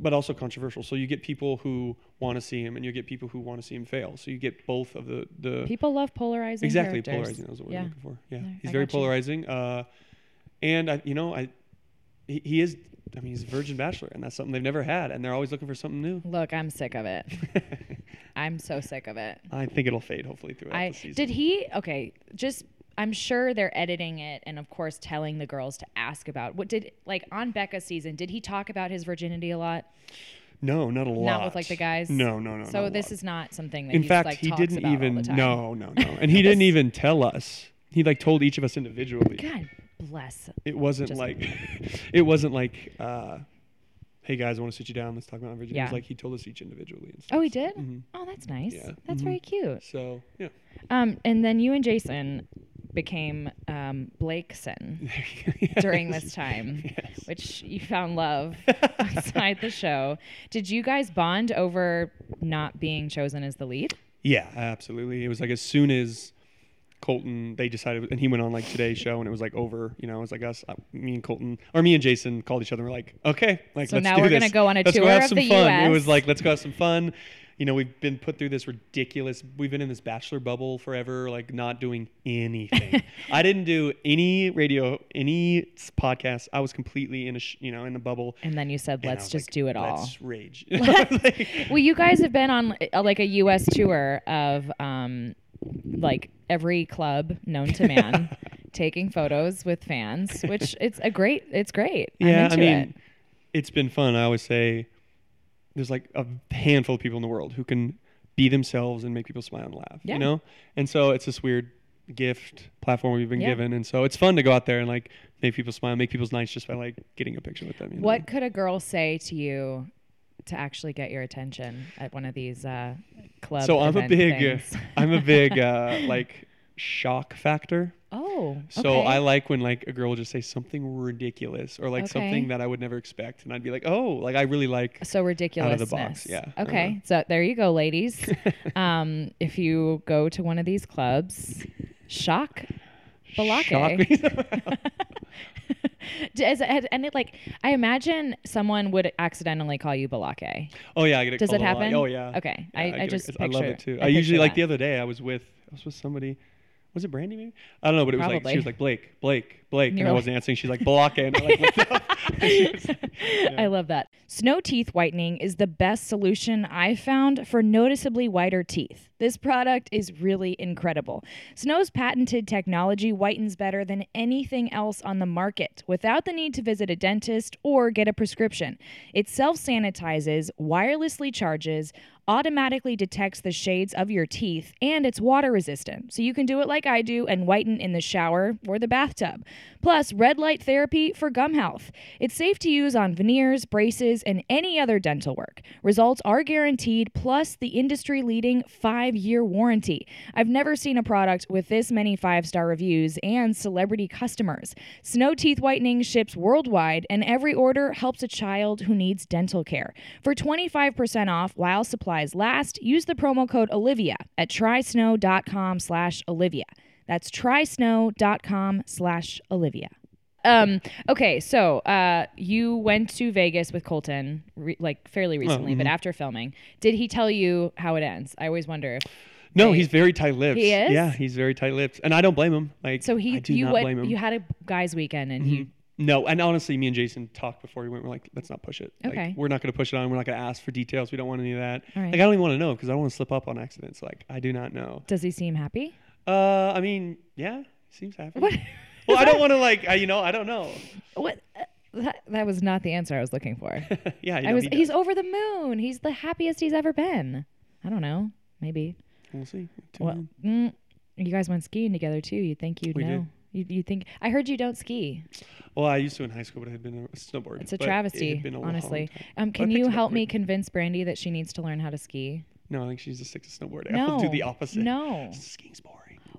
But also controversial. So you get people who want to see him, and you get people who want to see him fail. So you get both of the the People love polarizing. exactly characters. polarizing. That was the word yeah. I'm looking for. Yeah, No, he's I very polarizing. Uh, and I, you know, I, he, he is. I mean, he's a virgin bachelor, and that's something they've never had, and they're always looking for something new. Look, I'm sick of it. I'm so sick of it. I think it'll fade hopefully throughout I the season. did he okay, just I'm sure they're editing it and of course telling the girls to ask about what did like on Becca's season, did he talk about his virginity a lot? No, not a lot. Not with like the guys? No, no, no. So this is not something that In fact, like he didn't about even. No, no, no. And he didn't even tell us. He like told each of us individually. God bless. It wasn't Just- like, it wasn't like, uh, hey guys, I want to sit you down. Let's talk about virginity. It Yeah. was like he told us each individually. And stuff. Oh, he did? Mhm. Oh, that's nice. Yeah. That's Mhm. very cute. So yeah. Um, and then you and Jason became um, Blakeson during this time, Yes. which you found love outside the show. Did you guys bond over not being chosen as the lead? Yeah, absolutely. It was like as soon as Colton, they decided, and he went on like today's show, and it was like over. You know, it was like us, uh, me and Colton, or me and Jason called each other. and We're like, okay, like So let's now do we're this. gonna go on a let's tour go have of some the fun. It was like let's go have some fun. You know, we've been put through this ridiculous. We've been in this bachelor bubble forever, like not doing anything. I didn't do any radio, any podcast. I was completely in a, sh- you know, in the bubble. And then you said, let's just like, do it all. Let's rage. Well, you guys have been on uh, like a U.S. tour of um, like every club known to man, taking photos with fans, which it's a great. It's great. Yeah, I mean, it. it's been fun. I always say there's like a handful of people in the world who can be themselves and make people smile and laugh. Yeah. You know, and so it's this weird gift platform we've been Yeah. given, and so it's fun to go out there and like make people smile, make people's nights just by like getting a picture with them. You know? What could a girl say to you to actually get your attention at one of these uh, club? So I'm a big? I'm a big uh, like shock factor. oh, So okay. I like when like a girl will just say something ridiculous or like Okay. something that I would never expect, and I'd be like, oh, like I really like. So ridiculous. Out of the box, yeah. Okay. Uh-huh. So there you go, ladies. um, if you go to one of these clubs, shock Balake. Does it, and it like I imagine someone would accidentally call you Balake. Oh yeah, I get it. Does it happen? Oh yeah. Okay. Yeah, I, I, it. just I love it too. I I, usually like that. the other day I was with I was with somebody. Was it Brandy maybe? I don't know, but it was like she was like Blake, Blake, Blake, And and, I wasn't answering. She's like and I like looked up. She was- I love that. Snow teeth whitening is the best solution I've found for noticeably whiter teeth. This product is really incredible. Snow's patented technology whitens better than anything else on the market without the need to visit a dentist or get a prescription. It self sanitizes, wirelessly charges, automatically detects the shades of your teeth and it's water resistant, so you can do it like I do and whiten in the shower or the bathtub. Plus, red light therapy for gum health. It's safe to use on veneers, braces, and any other dental work. Results are guaranteed, plus the industry leading five year warranty. I've never seen a product with this many five star reviews and celebrity customers. Snow Teeth Whitening ships worldwide, and every order helps a child who needs dental care. For 25% off while supplies last, use the promo code Olivia at trysnow.com slash Olivia. That's trysnow.com slash Olivia. Um, okay, so uh, you went to Vegas with Colton, re- like fairly recently, but after filming, did he tell you how it ends? I always wonder if. No, he's very tight-lipped. He is? Yeah, he's very tight-lipped, and I don't blame him. Like, So he, I do you not blame him. you had a guys' weekend, and he No, and honestly, me and Jason talked before we went. We're like, let's not push it. Like, Okay. we're not going to push it on. We're not going to ask for details. We don't want any of that. Right. Like, I don't even want to know because I don't want to slip up on accidents. Like, I do not know. does he seem happy? Uh, I mean, yeah, he seems happy. What? Well, I don't want to like, I, you know, I don't know. What? uh, That, that was not the answer I was looking for. yeah, you I know, was. he. He's over the moon. He's the happiest he's ever been. I don't know. Maybe. We'll see. Well, mm, you guys went skiing together too. You'd think you'd We know. did. You, you think? I heard you don't ski. Well, I used to in high school, but I had been a snowboard. It's a travesty, a honestly. Um, can you help me convince Brandy that she needs to learn how to ski? No, I think she's just sick of snowboarding. No. I'll do the opposite. No. Skiing's boring.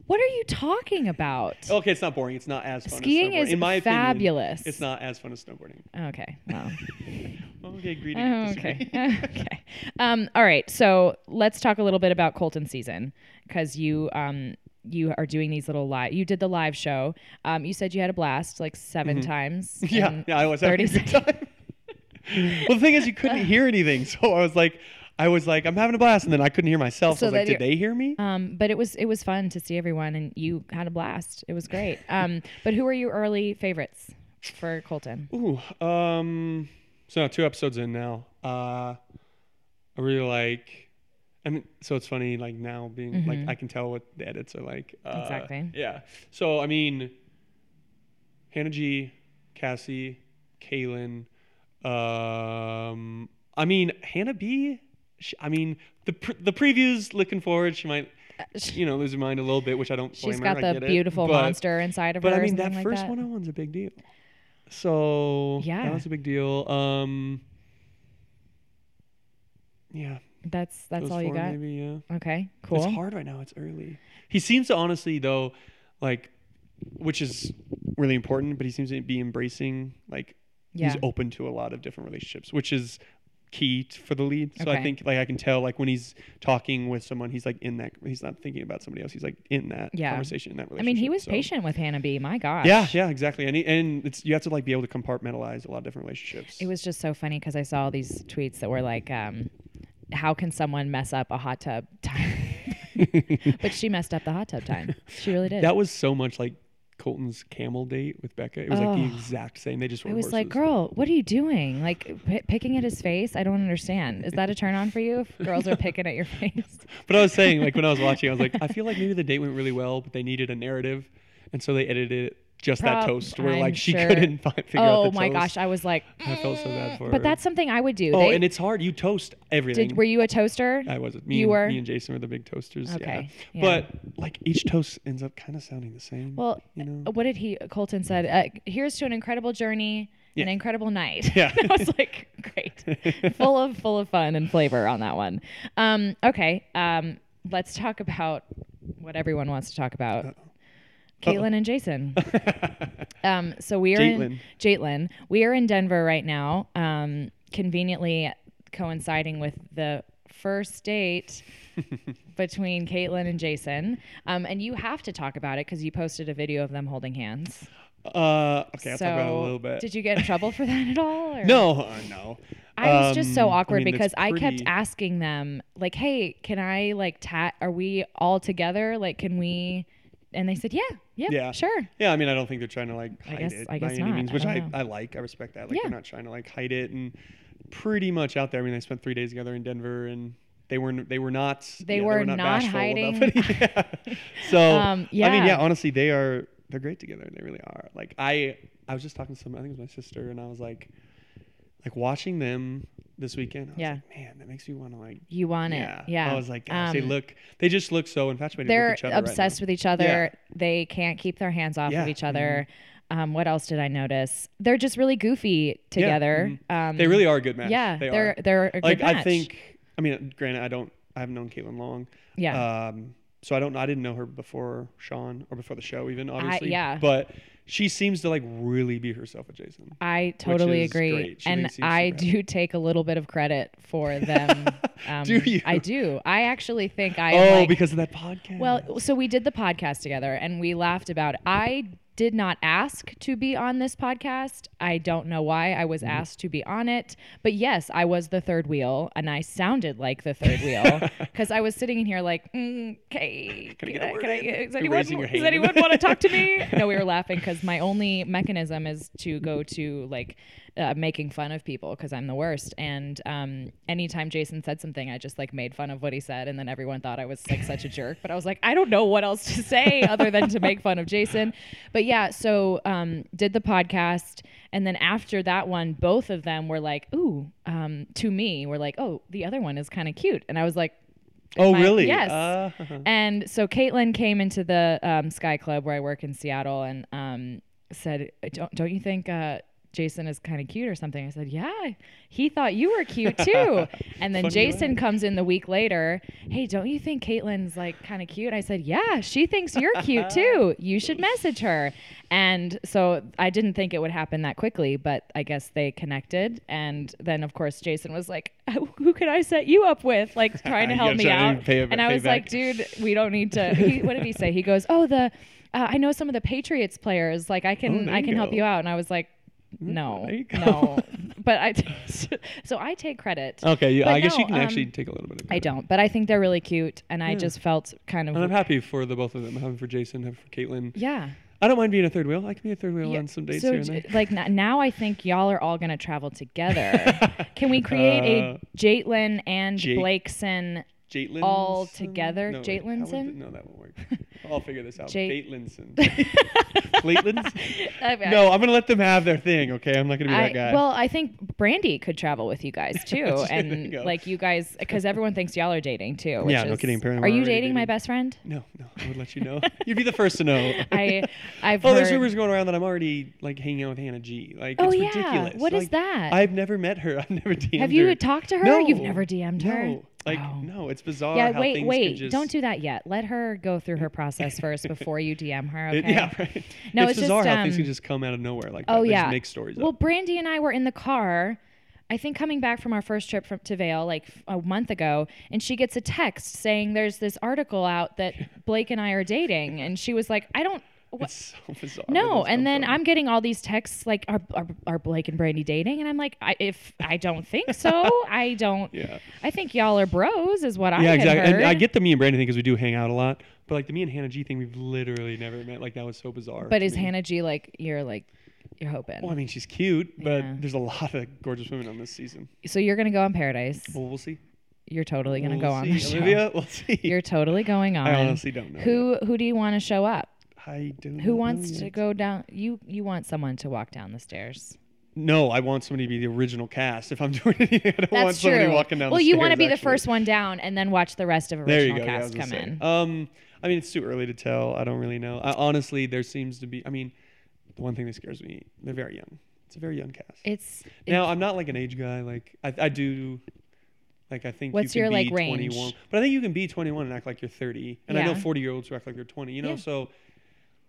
What are you talking about? Okay, it's not boring. It's not as fun. Skiing as snowboarding. is in my opinion, fabulous. It's not as fun as snowboarding. Okay. Well. Okay, greedy. Oh, okay. okay. Um, all right. So let's talk a little bit about Colton season because you um, you are doing these little live. You did the live show. Um, you said you had a blast like 7 times. Mm-hmm. yeah, yeah, I was having 30 a good time. well, the thing is, you couldn't hear anything, so I was like, I was like, I'm having a blast, and then I couldn't hear myself. So So, I was like, did they hear me? Um, but it was it was fun to see everyone, and you had a blast. It was great. Um, but who are your early favorites for Colton? Ooh, um, so two episodes in now. Uh, I really like. I mean, so it's funny, like now being like I can tell what the edits are like. Uh, Mm-hmm. Exactly. Yeah. So I mean, Hannah G, Cassie, Caelynn. Um, I mean Hannah B. She, I mean the pre- the previews. Looking forward, she might, you know, lose her mind a little bit, which I don't. Uh, She's blame her, got I the beautiful But- monster inside of but her. But I mean, that first like one on one's a big deal. So Yeah. that was a big deal. Um, yeah, That's that's those all you got. Maybe yeah. Okay, cool. It's hard right now. It's early. He seems to honestly though, like, which is really important. But he seems to be embracing like Yeah. he's open to a lot of different relationships, which is key t- for the lead. So Okay. I think like I can tell like when he's talking with someone, he's like in that. He's not thinking about somebody else. He's like in that Yeah. conversation in that I mean, he was So- patient with Hannah B. My gosh. Yeah, yeah, exactly. And he, and it's you have to like be able to compartmentalize a lot of different relationships. It was just so funny because I saw all these tweets that were like, um, "How can someone mess up a hot tub time?" but she messed up the hot tub time. She really did. that was so much like Colton's camel date with Becca. It was like the Oh. exact same. They just were I was like, "Girl, what are you doing? Like p- picking at his face? I don't understand. Is that a turn on for you? If girls are picking at your face?" But I was saying, like when I was watching, I was like, I feel like maybe the date went really well, but they needed a narrative, and so they edited it just that toast where I'm like she sure. couldn't find, figure out the toast. oh my toast. gosh, I was like, I felt so bad for her. but that's something I would do. oh, They- and it's hard. You toast everything. did, were you a toaster? I was. Me You and, were? Me and Jason were the big toasters. Okay, Yeah. yeah. But like each toast ends up kind of sounding the same. Well, you know. what did he? Colton said, uh, "Here's to an incredible journey, an Yeah. incredible night." Yeah. I was like, "Great, full of full of fun and flavor on that one." Um, okay, um, let's talk about what everyone wants to talk about. Kaitlyn and Jason. um, so we are in Jaitlyn. Jaitlyn. We are in Denver right now, um, conveniently coinciding with the first date between Kaitlyn and Jason. Um, and you have to talk about it because you posted a video of them holding hands. Uh, okay, I'll so talk about it a little bit. did you get in trouble for that at all? or- No, uh, no. I was just so Um, I awkward mean, it's because I kept asking them, like, "Hey, can I like tat? Are we all together? Like, can we?" And they said, "Yeah, yeah, Yeah. sure." Yeah, I mean, I don't think they're trying to like I hide guess- it I guess by any not. means, which don't I. I like. I respect that. Like Yeah. they're not trying to like hide it and pretty much out there. I mean, they spent three days together in Denver and they were they were not They yeah, were not, not bashful about hiding. Yeah. So Um, I mean, yeah. yeah, honestly, they are they're great together. They really are. Like I I was just talking to some I think it was my sister and I was like. Like watching them this weekend. I was Yeah. like, man, that makes me want to like. You want Yeah, it. Yeah. I was like, gosh, they Um, look. They just look so infatuated they're with each other. right obsessed now. with each other. Yeah. They can't keep their hands off Yeah, of each other. Um, what else did I notice? They're just really goofy together. mhm. Um, They really are a good match. Yeah, they they're are. they're a good like I think. I mean, granted, I don't. I haven't known Kaitlyn long. Yeah. Um, so I don't. I didn't know her before Sean or before the show, even obviously. yeah. But she seems to like really be herself with Jason. I totally agree, and I do take a little bit of credit for them. Um, Do you? I do. I actually think I oh, like, because of that podcast. Well, so we did the podcast together and we laughed about it. I did not ask to be on this podcast. I don't know why I Mm-hmm. was asked to be on it. But yes, I was the third wheel and I sounded like the third wheel because I was sitting in here like, mm, okay, Can I can I, can I, is anyone, does anyone want to talk to me? No, we were laughing because my only mechanism is to go to like uh, making fun of people because I'm the worst. And um, anytime Jason said something, I just like made fun of what he said, and then everyone thought I was like such a jerk. But I was like, I don't know what else to say other than to make fun of Jason. But yeah, so um, did the podcast, and then after that one, both of them were like, ooh, um, to me, were like, oh, the other one is kind of cute, and I was like. oh, my- really? Yes. Uh, And so Kaitlyn came into the um, Sky Club where I work in Seattle and um, said, "Don't don't you think uh, Jason is kind of cute or something?" I said, "Yeah, he thought you were cute too." and then Funny Jason way. comes in the week later. Hey, don't you think Kaitlyn's like kind of cute? I said, "Yeah, she thinks you're cute too. You should message her." And so I didn't think it would happen that quickly, but I guess they connected. And then of course Jason was like, "Who can I set you up with?" Like trying to help me out. pay- and I pay was like, dude, we don't need to. He, what did he say? He goes, oh, the uh, I know some of the Patriots players. Like I can Oh, I can help you out. And I was like, no, you go. no. But I so I take credit. okay, yeah, But I guess you no, can um, actually take a little bit of I credit. don't, but I think they're really cute, and I Yeah. just felt kind of And I'm happy for the both of them. I'm happy for Jason, happy for Kaitlyn. yeah. I don't mind being a third wheel. I can be a third wheel Yeah, on some dates so here and j- there. like n- now, I think y'all are all gonna travel together. Can we create Uh, a Jaitlyn and Jake- Blakeson? Jaitlyn. all together? No, Jaitlinson? No, that won't work. I'll figure this out. Jait- Jaitlinson. No, I'm gonna let them have their thing. Okay, I'm not gonna be I, that guy. well, I think Brandy could travel with you guys too, There you and like you guys, because everyone thinks y'all are dating too. which Yeah, no is- kidding, apparently Are you already dating my best friend? no, no, I would let you know. You'd be the first to know. I, I've Oh, heard. there's rumors going around that I'm already like hanging out with Hannah G. Like, Oh, it's yeah. ridiculous. What is Like, that? I've never met her. I've never DM'd Have you her. talked to her? No, You've never DM'd her? No, like no, it's bizarre. yeah, wait, things wait. Just, Don't do that yet. Let her go through her process first before you DM her. Okay. It, yeah, right. No, it's, it's bizarre just, how things um, can just come out of nowhere like that. Oh They yeah. just make stories Well, up. Brandy and I were in the car. I think coming back from our first trip from to Vail like a month ago, and she gets a text saying there's this article out that Blake and I are dating, and she was like, "I don't." What? It's so bizarre. No, and then from. I'm getting all these texts like, "Are, are, are Blake and Brandy dating?" And I'm like, I, "If I don't think so, I don't. Yeah. I think y'all are bros, is what I yeah, exactly. And I get the me and Brandon thing because we do hang out a lot. But like the me and Hannah G thing, we've literally never met. Like that was so bizarre. But is me. Hannah G like you're like you're hoping? Well, I mean, she's cute, but Yeah. there's a lot of gorgeous women on this season. so you're gonna go on Paradise. Well, we'll see. You're totally gonna we'll go on see. the show. Olivia, we'll see. You're totally going on. I honestly don't know. Who who do you want to show up? I do. Who wants to go down? You you want someone to walk down the stairs. No, I want somebody to be the original cast. If I'm doing anything, I don't That's want somebody true. walking down well, you want to be the first one down and then watch the rest of original go. yeah, cast come in. Um, I mean, it's too early to tell. I don't really know. I, honestly, there seems to be. I mean, the one thing that scares me, they're very young. It's a very young cast. It's now, I'm not like an age guy. Like I, I do. Like I think What's you your, can like, be range? 21, but I think you can be 21 and act like you're 30. And I know 40 year olds who act like they're 20. You know, Yeah. so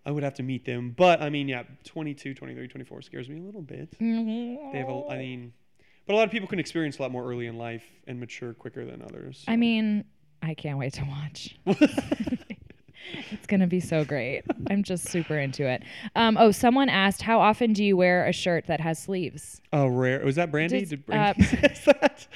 I would have to meet them. But I mean, yeah, 22, 23, 24 scares me a little bit. Mm-hmm. They have a. I mean, but a lot of people can experience a lot more early in life and mature quicker than others. I mean, I can't wait to watch. it's gonna be so great. I'm just super into it. Um, oh, someone asked, how often do you wear a shirt that has sleeves? Oh, rare. Was that Brandy? Did- Did Brandy uh, that?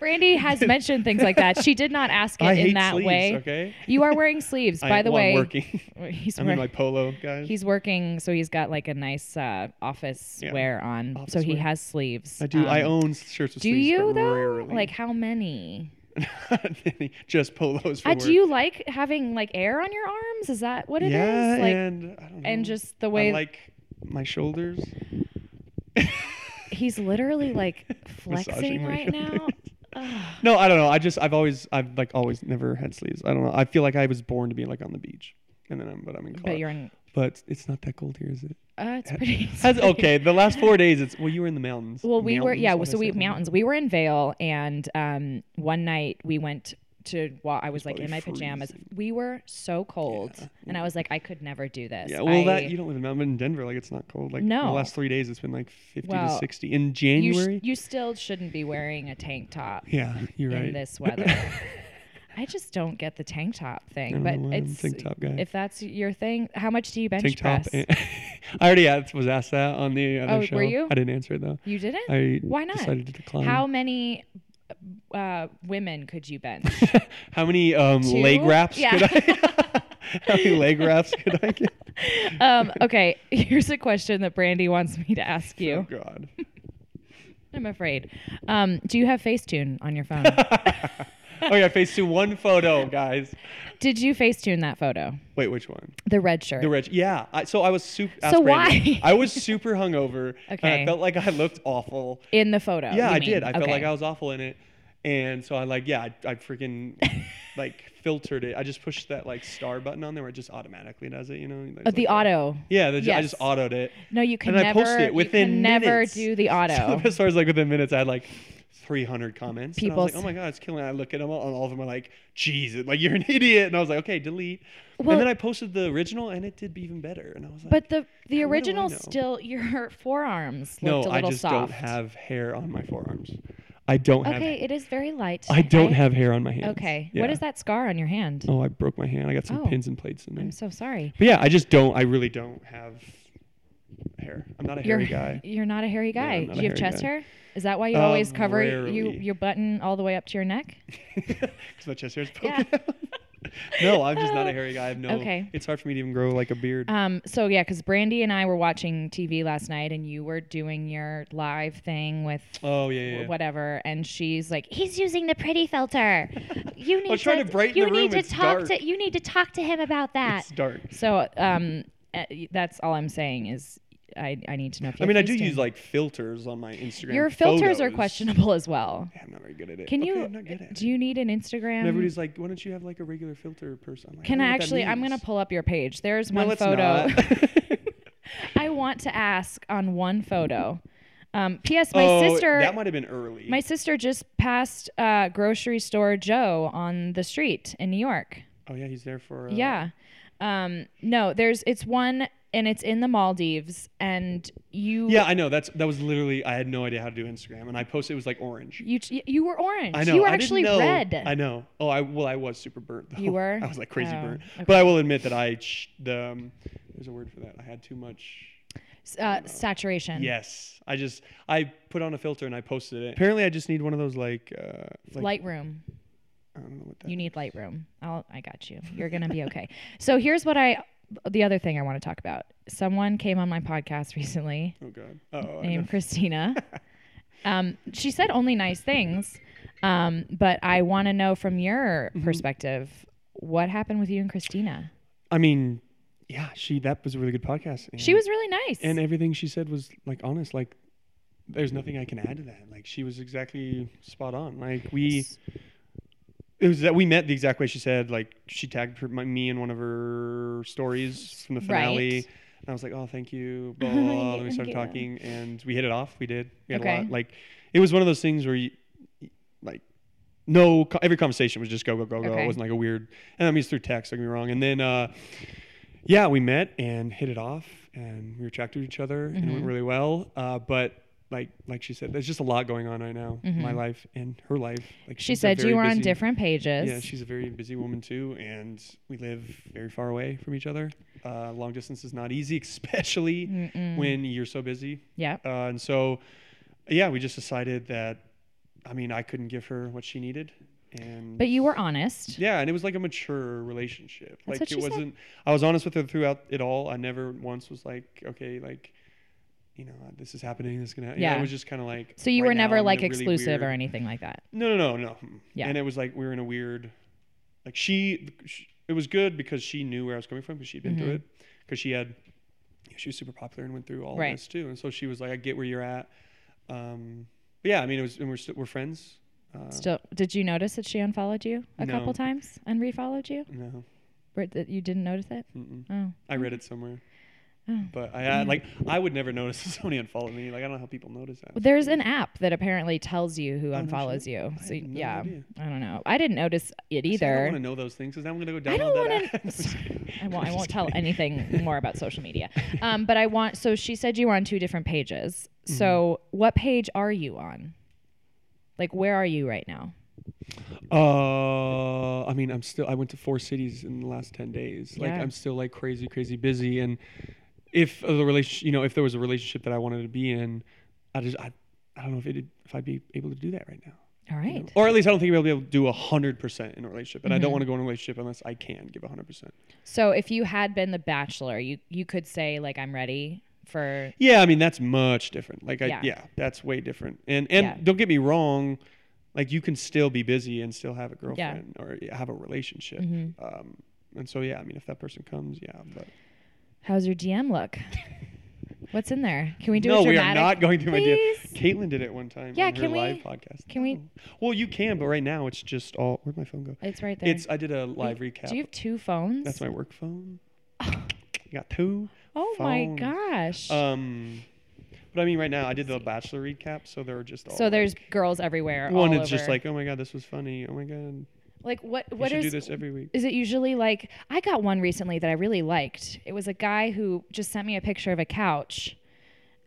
Brandy has mentioned things like that. She did not ask it I in that sleeves, way. Okay. You are wearing sleeves, I- by the well, I'm way. working. He's I'm in wearing- my polo, guys. He's working, so he's got like a nice uh, office Yeah. wear on. so Office he has sleeves. I do. I Um, own shirts with Do sleeves. Do you though? Rarely. Like how many? just polos Uh, do you like having like air on your arms? Is that what it is? yeah, Like and I don't know. and just the way I like my shoulders. He's literally like flexing right now. No, I don't know. I just I've always I've like always never had sleeves. I don't know. I feel like I was born to be like on the beach, and then I'm but I'm in. but you're in. But it's not that cold here, is it? Uh, it's pretty. Has, okay, the last four days, it's well, you were in the mountains. Well, we were yeah. Why'd So we mountains. We were in Vail, and um, one night we went to. Well, I was like in my pajamas. We were so cold, Yeah, and I was like, I could never do this. Yeah, well, I, that you don't live in Mountain in Denver. Like it's not cold. Like no, the last three days, it's been like 50 to 60 in you, sh- January. you still shouldn't be wearing a tank top yeah, you're in right. this weather. I just don't get the tank top thing, but know why I'm a it's tank top guy. if that's your thing. How much do you bench tank top. press? and- I already asked, was asked that on the other Oh, show. were you? I didn't answer it though. you didn't? I Why not? decided to decline. How many uh, women could you bench? How many um, leg wraps Yeah. could I? How many leg wraps could I get? um, okay, here's a question that Brandy wants me to ask you. Oh. God. I'm afraid. Um, do you have Facetune on your phone? Oh yeah, Facetune photo, guys. Did you Facetune that photo? Wait, which one? The red shirt. The rich. Yeah. I, so I was super. So why? I was super hungover. And Okay. I felt like I looked awful. in the photo. Yeah, you I mean. did. I felt like I was awful in it. And so I like, yeah, I, I freaking like filtered it. I just pushed that like star button on there where it just automatically does it, you know? There's, Uh, the like, auto. Yeah, the, I just autoed it. No, you can and never. I posted it you within can never minutes. do the auto. So best part is like within minutes, I had like 300 comments. People I like, oh my God, it's killing. it." I look at them all, and all of them are like, Jesus, like you're an idiot. And I was like, okay, delete. Well- and then I posted the original and it did even better. And I was like, but the the How- what do I original still your forearms no, looked a I little just soft. don't have hair on my forearms. I don't have. Okay, it is very light. I don't I- have hair on my hands. Okay, Yeah. what is that scar on your hand? Oh, I broke my hand. I got some Oh. pins and plates in there. I'm so sorry. But yeah, I just don't. I really don't have hair. I'm not a You're hairy guy. you're not a hairy guy. I'm Do you have chest guy. hair? Is that why you Uh, always cover you your button all the way up to your neck? Because my chest hair's poking Yeah. no, I'm just not a hairy guy. I have no. Okay. It's hard for me to even grow like a beard. Um, so yeah, because Brandy and I were watching TV last night, and you were doing your live thing with oh yeah, yeah. yeah. whatever, and she's like, "He's using the pretty filter. You need to brighten you need room. to It's talk dark." to you need to talk to him about that." It's dark. So um, uh, that's all I'm saying is I, I need to know if you I mean, I do use like filters on my Instagram. your filters are questionable as well. Yeah, I'm not very good at it. Can Okay, you? I'm not good at Do it. you need an Instagram? And everybody's like, why don't you have like a regular filter person? I'm like, Can I that actually? I'm gonna pull up your page. There's No, one photo. not. I want to ask on one photo. Um, P.S. My oh, sister. That might have been early. My sister just passed uh, grocery store Joe on the street in New York. oh yeah, he's there for. Uh, Yeah. Um, no, there's it's one and it's in the Maldives and you Yeah, I know. That's that was literally. I had no idea how to do Instagram, and I posted. It was like orange. you you were orange. I know. You were I didn't actually know- red. I know. Oh, I well, I was super burnt. Though. You were? I was like crazy Oh, burnt. okay. But I will admit that I the um, there's a word for that. I had too much. uh, saturation. Yes, I just I put on a filter and I posted it. Apparently, I just need one of those like uh, like Lightroom. I don't know what that. You need Lightroom. I'll, I got you. You're gonna be okay. so here's what I. The other thing I want to talk about. Someone came on my podcast recently oh god. Oh. named Christina. Um, she said only nice things, um, but I want to know from your Mm-hmm. perspective what happened with you and Christina. I mean, yeah, she that was a really good podcast. And, She was really nice. and everything she said was like honest. Like, there's nothing I can add to that. Like, she was exactly spot on. Like we. It was that we met the exact way she said. Like she tagged her, my, me in one of her stories from the finale. Right. And I was like, "Oh, thank you." Blah, blah, blah. Then we started talking, and we hit it off. We did. We had a lot. Like, it was one of those things where you, like, no, every conversation was just go, go, go, go. Okay. It wasn't like a weird. And I mean, it's through text. Don't get me wrong. And then, uh, yeah, we met and hit it off, and we were attracted to each other, and it Mm-hmm. went really well. Uh, but like, like she said, there's just a lot going on right now in my life and her life. Like, Mm-hmm. she said you were on different pages. yeah, she's a very busy woman too, and we live very far away from each other. Uh, long distance is not easy, especially when you're so busy. yeah. Uh, and so, yeah, we just decided that, I mean, I couldn't give her what she needed, and But you were honest. yeah, and it was like a mature relationship. That's like it wasn't. I was honest with her throughout it all. I never once was like, okay, like. You know, this is happening. This is gonna. Yeah. Yeah. it was just kind of like. So you right were never I'm like a really exclusive or anything like that. no, no, no, no. Yeah. And it was like we were in a weird, like she, sh it was good because she knew where I was coming from because she'd been through it. Because she had, she was super popular and went through all Mm-hmm. Of this too. And so she was like, I get where you're at. Um, but yeah, I mean, it was, and we're st- we're friends. Uh, Still, did you notice that she unfollowed you a No. couple times and refollowed you? no, Or that you didn't notice it? mm-mm. Oh. I read it somewhere. Oh. But I had, like I would never notice if somebody unfollowed me. Like I don't know how people notice that. There's an app that apparently tells you who Oh, unfollows you. I So had no yeah, idea. I don't know. I didn't notice it See, I don't either. want to know those things because I'm gonna go download I don't that want app. to. I won't. I won't tell anything more about social media. Um, but I want. So she said you were on two different pages. Mm-hmm. So what page are you on? Like where are you right now? Uh, I mean, I'm still. I went to four cities in the last ten days. Like, Yeah. I'm still like crazy, crazy busy. And if the relationship, you know, if there was a relationship that I wanted to be in, I just, I, I don't know if it, if I'd be able to do that right now. All right. you know? Or at least I don't think I'll be able to do a hundred percent in a relationship. And I Mm-hmm. don't want to go in a relationship unless I can give a hundred percent. So if you had been the bachelor, you you could say like I'm ready for. Yeah, I mean that's much different. Like I, Yeah. yeah, that's way different. And and Yeah. don't get me wrong, like you can still be busy and still have a girlfriend or have a relationship. Mm-hmm. Um, and so yeah, I mean if that person comes, yeah, but. How's your DM look? What's in there? Can we do no, a we are not going through my DM. Kaitlyn did it one time Yeah, on her can we- live podcast. can we- No. Well, you can, but right now it's just all. Where'd my phone go? It's right there. It's. I did a live recap. Do you have two phones? That's my work phone. I got two. Oh my gosh. Um, but I mean, right now I did the Bachelor recap, so there were just all. so there's like, girls everywhere. one. It's just like, oh my god, this was funny. Oh my god, like what what is do this every week. is it usually like I got one recently that I really liked. It was a guy who just sent me a picture of a couch.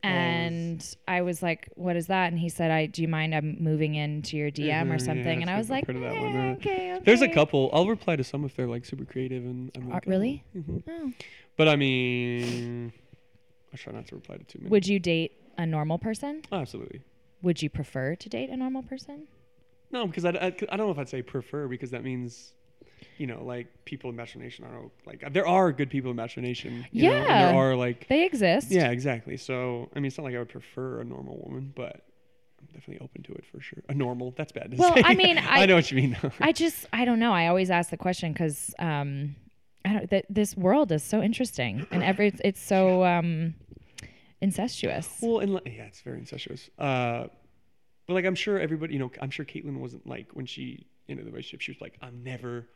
Oh, And I was like, "What is that?" And he said, "I do you mind I'm moving into your DM Mhm, or yeah, something?" and I was like, "Eh, one, uh, "Okay, There's a couple. I'll reply to some if they're like super creative and. I'm Uh, like, really? oh, mhm. Oh. But I mean, I try not to reply to too many. Would you date a normal person? Oh, absolutely. Would you prefer to date a normal person? No, because I, I, I don't know if I'd say prefer because that means, you know, like people in Bachelor Nation. I like there are good people in Bachelor Nation. You Know, and Yeah. there are like They exist. yeah, exactly. So I mean, it's not like I would prefer a normal woman, but I'm definitely open to it for sure. A normal, that's bad. Well, say. I mean, I- I know what you mean. Though. I just I don't know. I always ask the question because um, I don't. Th- this world is so interesting, and every it's, it's so um, incestuous. well, and yeah, it's very incestuous. Uh, but like I'm sure everybody, you know, I'm sure Kaitlyn wasn't like when she ended the relationship, she was like, I'm never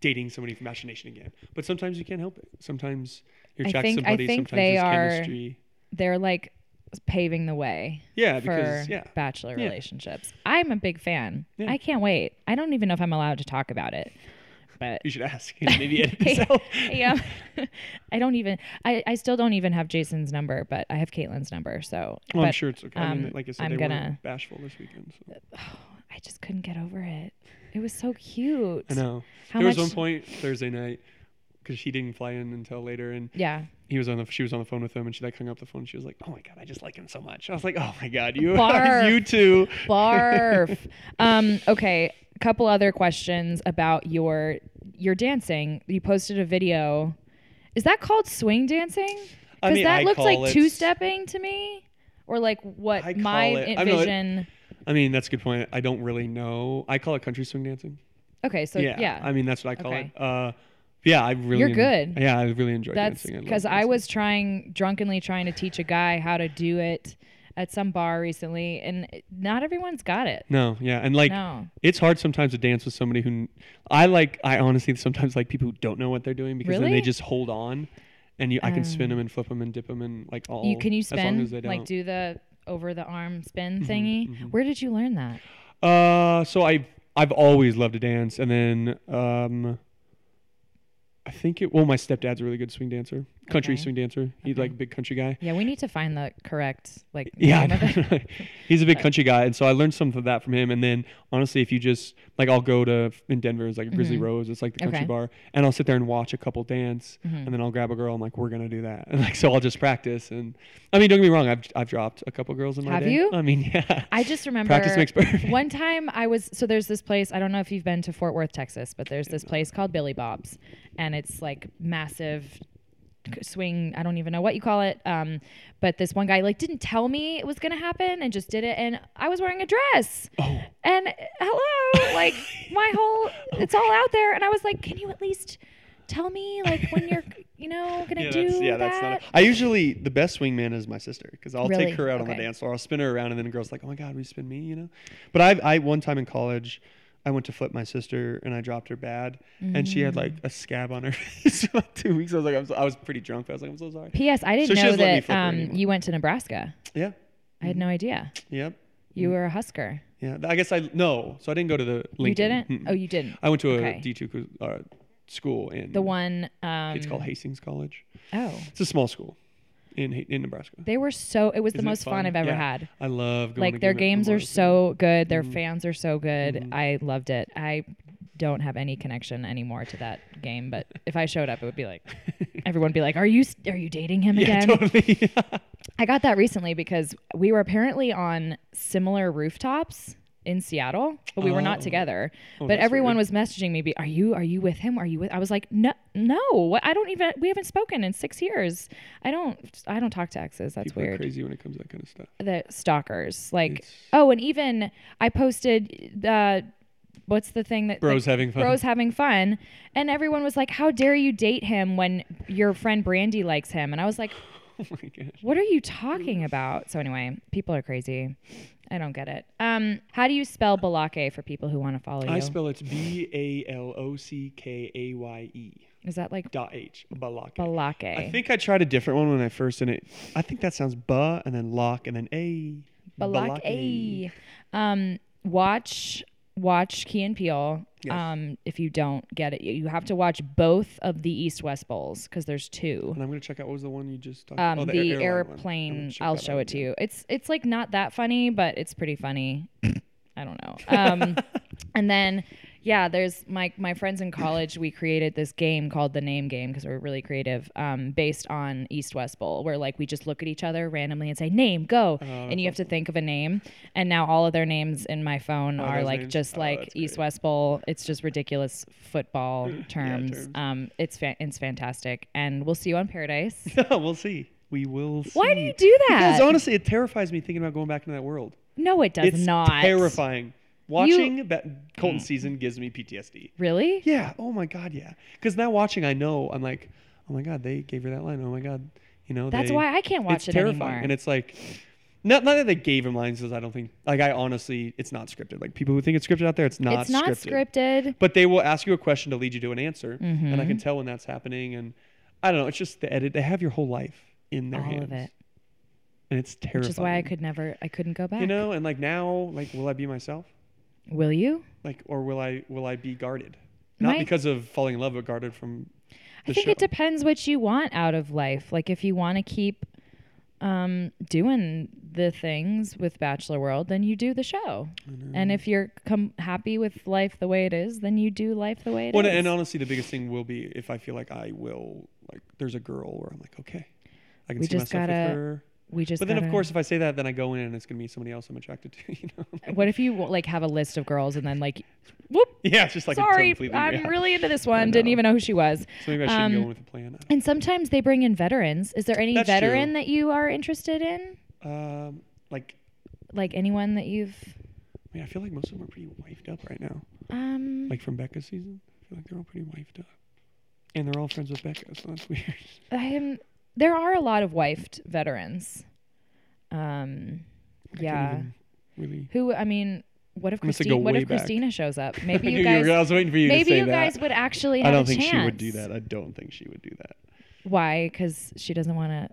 dating somebody from Bachelor Nation again. But sometimes you can't help it. Sometimes you're attracted to think- I somebody. think sometimes they there's are- chemistry. They're like paving the way Yeah, for because yeah, bachelor Yeah. relationships. I'm a big fan. Yeah. I can't wait. I don't even know if I'm allowed to talk about it, but you should ask. and Maybe edit this out. yeah, I don't even. I, I still don't even have Jason's number, but I have Kaitlyn's number. So, Well, I'm sure it's okay. I mean, um, like I said, I'm they gonna- were bashful this weekend. So. I just couldn't get over it. It was so cute. I know. How there much? was one point Thursday night because she didn't fly in until later, and yeah. He was on the she was on the phone with him, and she like hung up the phone. And she was like, "Oh my god, I just like him so much." I was like, "Oh my god, you Barf. you too." Barf. um, okay, a couple other questions about your your dancing. You posted a video. Is that called swing dancing? I Because mean, that I looks like two stepping to me, or like what I my it- I know it- vision. I mean, that's a good point. I don't really know. I call it country swing dancing. Okay, so yeah, yeah, I mean, that's what I call Okay. it. Uh, yeah, I really. You're good. Yeah, I really enjoy that's dancing. because I was trying drunkenly trying to teach a guy how to do it at some bar recently, and not everyone's got it. No, yeah, and like No. it's hard sometimes to dance with somebody who I like. I honestly sometimes like people who don't know what they're doing because then they just hold on, and you I can spin Um, them and flip them and dip them and like all. You can you as spin as they like do the over the arm spin Mhm, thingy? mhm. Where did you learn that? Uh, so I I've always loved to dance, and then um, I think it. Well, my stepdad's a really good swing dancer, country Okay. swing dancer. He's Okay. like a big country guy. Yeah, we need to find the correct like Yeah, name of it. he's a big But- country guy, and so I learned some of that from him. And then honestly, if you just like, I'll go to in Denver, it's like Grizzly Mhm. Rose, it's like the country Okay. bar, and I'll sit there and watch a couple dance, Mhm. and then I'll grab a girl. I'm like, we're gonna do that, and like so I'll just practice. And I mean, don't get me wrong, I've I've dropped a couple girls in my Have day. you? I mean, yeah. I just remember Practice makes perfect. one time I was so there's this place I don't know if you've been to Fort Worth, Texas, but there's this place called Billy Bob's, and it's like massive swing. I don't even know what you call it. Um, but this one guy like didn't tell me it was gonna happen and just did it, and I was wearing a dress. Oh. And uh, hello, like my whole it's all out there, and I was like, can you at least tell me like when you're you know, gonna yeah, do that's, yeah, that. that's not. A, I usually the best swingman is my sister because I'll Really? take her out on the dance floor. I'll spin her around, and then the girl's like, "Oh my god, you spin me?" You know. But I, I one time in college, I went to flip my sister, and I dropped her bad, and she had like Mm. a scab on her face for like two weeks. I was like, so, I was pretty drunk. But I was like, I'm so sorry. P.S. I didn't So know doesn't let me that um, you went to Nebraska. Yeah. I had no idea. Yep. You were a Husker. Yeah. I guess I no. So I didn't go to the. Lincoln. You didn't? Mm-mm. Oh, you didn't. I went to a Okay. D two uh, school in The one. Um, It's called Hastings College. Oh, It's a small school in in Nebraska. they were so. It was the Isn't it most fun, I've ever Yeah. had. I love going Like to their game games are so good. Their Mhm. fans are so good. Mhm. I loved it. I don't have any connection anymore to that game, but if I showed up, it would be like everyone would be like, "Are you are you dating him yeah, again?" totally. I got that recently because we were apparently on similar rooftops in Seattle, but we were not Oh. together. Oh, but everyone weird. was messaging me, be, "Are you are you with him? Are you with?" I was like, "No, no. What? I don't even. We haven't spoken in six years. I don't. I don't talk to exes. That's People weird. crazy when it comes to that kind of stuff. The stalkers. Like, It's- oh, and even I posted the. What's the thing that Bros the- having fun. Bros having fun, and everyone was like, "How dare you date him when your friend Brandy likes him?" And I was like, Oh my gosh. what are you talking about? So anyway, people are crazy. I don't get it. Um, how do you spell Balake for people who want to follow you? I spell it's B A L O C K A Y E Is that like dot H Balake. Balake? I think I tried a different one when I first in it. I think that sounds ba and then lock and then a. Balake. Um, watch watch Key and Peele. Yes. Um, if you don't get it, you have to watch both of the East West Bowls because there's two. And I'm gonna check out what was the one you just talked Um, oh, the, air- airline one. I'm gonna airplane. I'll show out, it to you. It's it's like not that funny, but it's pretty funny. I don't know. Um, and then yeah, there's my my friends in college. We created this game called the Name Game because we're really creative, um, based on East West Bowl, where like we just look at each other randomly and say name go, Oh, and you have to think of a name. And now all of their names in my phone Oh, are like names? just Oh, like East West Bowl. It's just ridiculous football terms. terms. Um, it's fa- it's fantastic, and we'll see you on Paradise. we'll see. We will. See. Why do you do that? Because honestly, it terrifies me thinking about going back into that world. No, it does not. it's not. terrifying. Watching that Colton season gives me PTSD. Really? Yeah. Oh my God. Yeah. Because now watching, I know I'm like, oh my God, they gave her that line. Oh my God. You know. That's they- why I can't watch it's it terrifying. anymore. And it's like, not not that they gave him lines, because I don't think like I honestly, it's not scripted. Like people who think it's scripted out there, it's not. it's not scripted. But they will ask you a question to lead you to an answer, and Mm-hmm. I can tell when that's happening. And I don't know. It's just the edit. They have your whole life in their All hands, of it. and it's terrifying. Which is why I could never, I couldn't go back. You know, and like now, like, will I be myself? Will you? Like, or will I will I be guarded? Not My- because of falling in love, but guarded from. I think show. it depends what you want out of life. Like if you want to keep um, doing the things with Bachelor World, then you do the show. And if you're com- happy with life the way it is, then you do life the way it is. Well, and honestly, the biggest thing will be if I feel like I will like. There's a girl where I'm like, okay, I can We see myself gotta- with her. We just. But then, of gotta- course, if I say that, then I go in and it's gonna be somebody else I'm attracted to. You know? what if you like have a list of girls and then like, whoop, yeah, it's just like a sorry, I'm yeah. really into this one. Didn't even know who she was. So maybe I shouldn't go um, in with a plan. And sometimes they bring in veterans. Is there any That's veteran true. that you are interested in? Um, like, Like anyone that you've I mean, I feel like most of them are pretty wifed up right now. um Like from Becca's season, I feel like they're all pretty wifed up, and they're all friends with Becca, so that's weird. I am there are a lot of wifed veterans. Um I yeah. Really. Who I mean, what if Christine what if back. Christina shows up? Maybe you were- I guys was waiting for you to maybe you that. guys would actually have I don't think chance. she would do that. I don't think she would do that. Why? Because she doesn't want to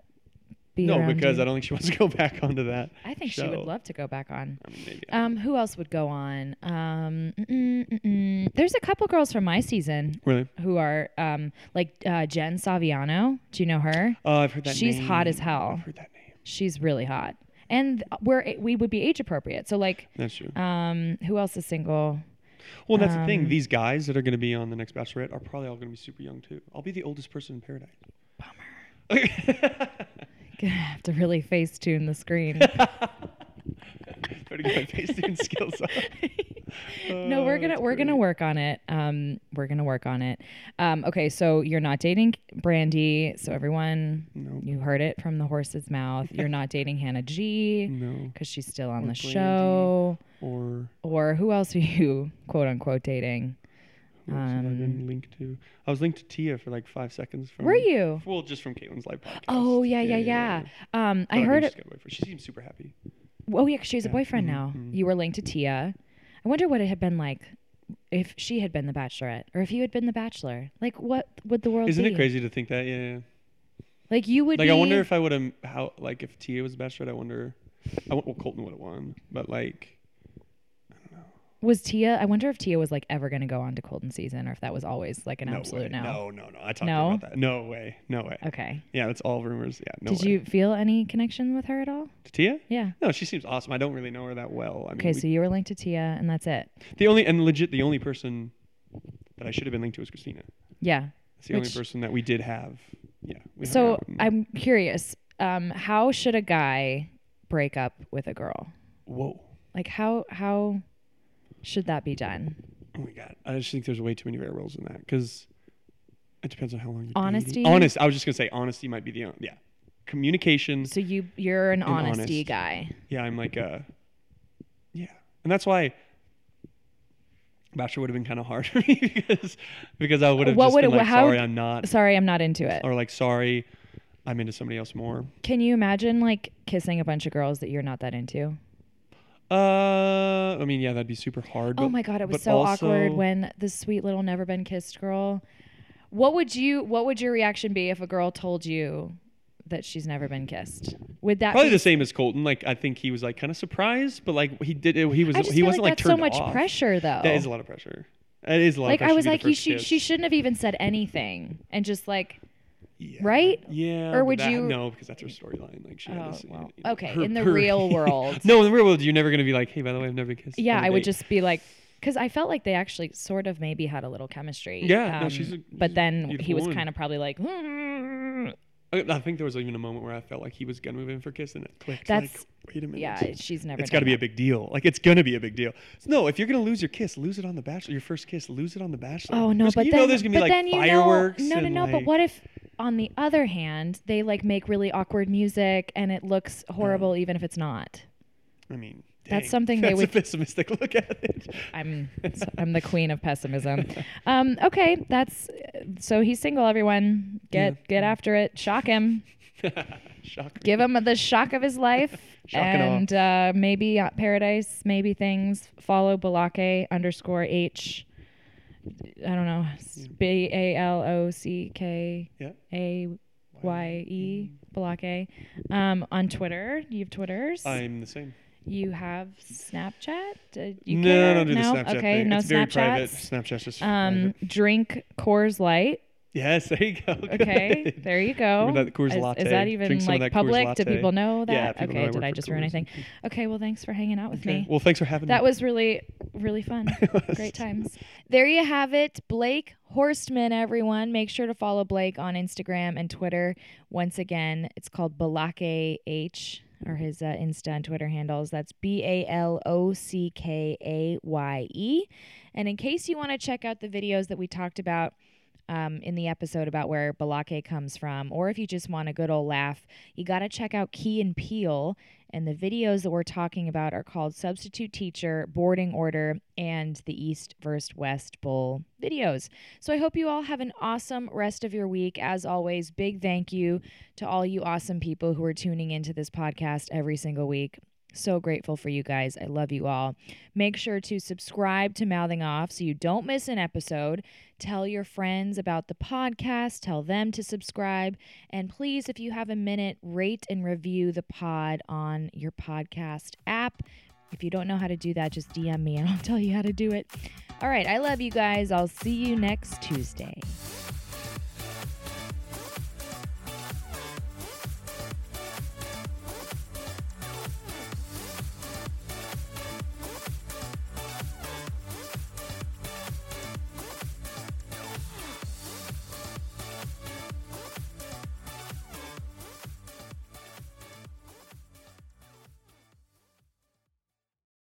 be No, because you? I don't think she wants to go back onto that. I think she would love to go back on. I mean. Um, who else would go on? Um, mm-mm, mm-mm. there's a couple girls from my season really? who are um, like uh, Jen Saviano. Do you know her? Oh, I've heard that. Name. She's hot as hell. I've heard that name. She's really hot, and we're we would be age appropriate. So like, That's true. um, who else is single? Well, that's the um, thing. These guys that are going to be on the next Bachelorette are probably all going to be super young too. I'll be the oldest person in paradise. Bummer. Gonna have to really face tune the screen. Try to get my face doing skills up. no, we're gonna we're gonna work on it. Um, we're gonna work on it. Um, okay, so you're not dating Brandy. So everyone, No. you heard it from the horse's mouth. You're not dating Hannah G No. because she's still on Or the Brandy. show. Or Or who else are you quote unquote dating? Have I Um, linked to? I was linked to Tia for like five seconds. From, Were you? Well, just from Kaitlyn's live podcast. Oh yeah, yeah, yeah. Um, But I heard. a boyfriend. She seems super happy. Oh yeah, 'cause she has a Yeah, boyfriend mhm, now. mhm. You were linked to Tia. I wonder what it had been like if she had been the Bachelorette, or if you had been the Bachelor. Like, what would the world Isn't be? it crazy to think that? Yeah. yeah. Like you would Like. I wonder if I would have how like if Tia was the bachelorette. I wonder. I won- well Colton would have won, but like was Tia. I wonder if Tia was like ever going to go on to Colton season, or if that was always like an no absolute way. no. No, no, no. I talked No? about that. No way. No way. Okay. Yeah, that's all rumors. Yeah. No Did way. you feel any connection with her at all? To Tia? Yeah. No, she seems awesome. I don't really know her that well. I mean, Okay, we- so you were linked to Tia, and that's it. the only and legit the only person that I should have been linked to was Christina. Yeah. That's the Which- only person that we did have. Yeah. So I'm curious. Um, how should a guy break up with a girl? whoa. Like how how should that be done? Oh my god! I just think there's way too many variables in that because it depends on how long You're Honesty? Honest. I was just gonna say honesty might be the yeah. Communication. So you you're an honesty honest. guy. Yeah, I'm like uh yeah, and that's why Bachelor would have been kind of hard for me because because I would have What just would been it- like how- sorry I'm not Sorry, I'm not into it. or like sorry I'm into somebody else more. Can you imagine like kissing a bunch of girls that you're not that into? Uh, I mean yeah, that'd be super hard. oh my god, it was but so awkward when the sweet little never been kissed girl. What would you what would your reaction be if a girl told you that she's never been kissed? Would that Probably be the same as Colton. Like I think he was like kind of surprised, but like he did. He was. He wasn't like like, so much off. pressure though. That is a lot of pressure. It is a lot. like of I was like, you, kiss. she shouldn't have even said anything and just like Yeah. right? Yeah. Or would that- you- No, because that's her storyline. Like she. had Oh, this, well, you know, okay, her- in the her- real world. no, in the real world, you're never gonna be like, hey, by the way, I've never kissed. yeah, I a I would just be like, because I felt like they actually sort of maybe had a little chemistry. Yeah, no, um, she's a- but she's then he was kind of probably like. I, I think there was even a moment where I felt like he was gonna move in for a kiss, and it clicked. That's- like, wait a minute. yeah, she's never. It's got to be a big deal. Like it's gonna be a big deal. No, if you're gonna lose your kiss, lose it on the Bachelor. Your first kiss, lose it on the Bachelor. Oh no, There's- but you then, know there's gonna be like then fireworks. know, no, no, no. But what if, on the other hand, they like make really awkward music and it looks horrible, uh. even if it's not? I mean, That's something they that's would- a pessimistic look at it. I'm I'm the queen of pessimism. Um, okay, that's so he's single. Everyone, get get after it. Shock him. Shocker. Give him the shock of his life. Shock and uh, maybe uh, paradise, maybe things. Follow Balake underscore H. I don't know. B A L O C K Yeah. A Y E Balake. Um, on Twitter, you have Twitters. I'm the same. You have Snapchat. Uh, you no? I don't do the no? Snapchat okay, thing. no it's very private. Snapchats. Snapchat's just Um, private. drink Coors Light. Yes, there you go. Okay, Good. there you go. Remember that Coors is, latte. is that even Drink some of like that Coors public? Do latte. people know that? Yeah, people know okay, I did work I for just ruin Coors. anything? Okay, well, thanks for hanging out with Okay. me. Well, thanks for having me. That was really, really fun. Great times. There you have it. Blake Horstman, everyone. Make sure to follow Blake on Instagram and Twitter. Once again, it's called Balake H, or his uh, Insta and Twitter handles. That's B A L O C K A Y E. And in case you want to check out the videos that we talked about, um, in the episode about where Balake comes from, or if you just want a good old laugh, you got to check out Key and Peele. And the videos that we're talking about are called Substitute Teacher, Boarding Order, and the East vs. West Bowl videos. So I hope you all have an awesome rest of your week. As always, big thank you to all you awesome people who are tuning into this podcast every single week. So grateful for you guys. I love you all. Make sure to subscribe to Mouthing Off so you don't miss an episode. Tell your friends about the podcast, tell them to subscribe. And please, if you have a minute, rate and review the pod on your podcast app. If you don't know how to do that, just DM me and I'll tell you how to do it. All right, I love you guys. I'll see you next Tuesday.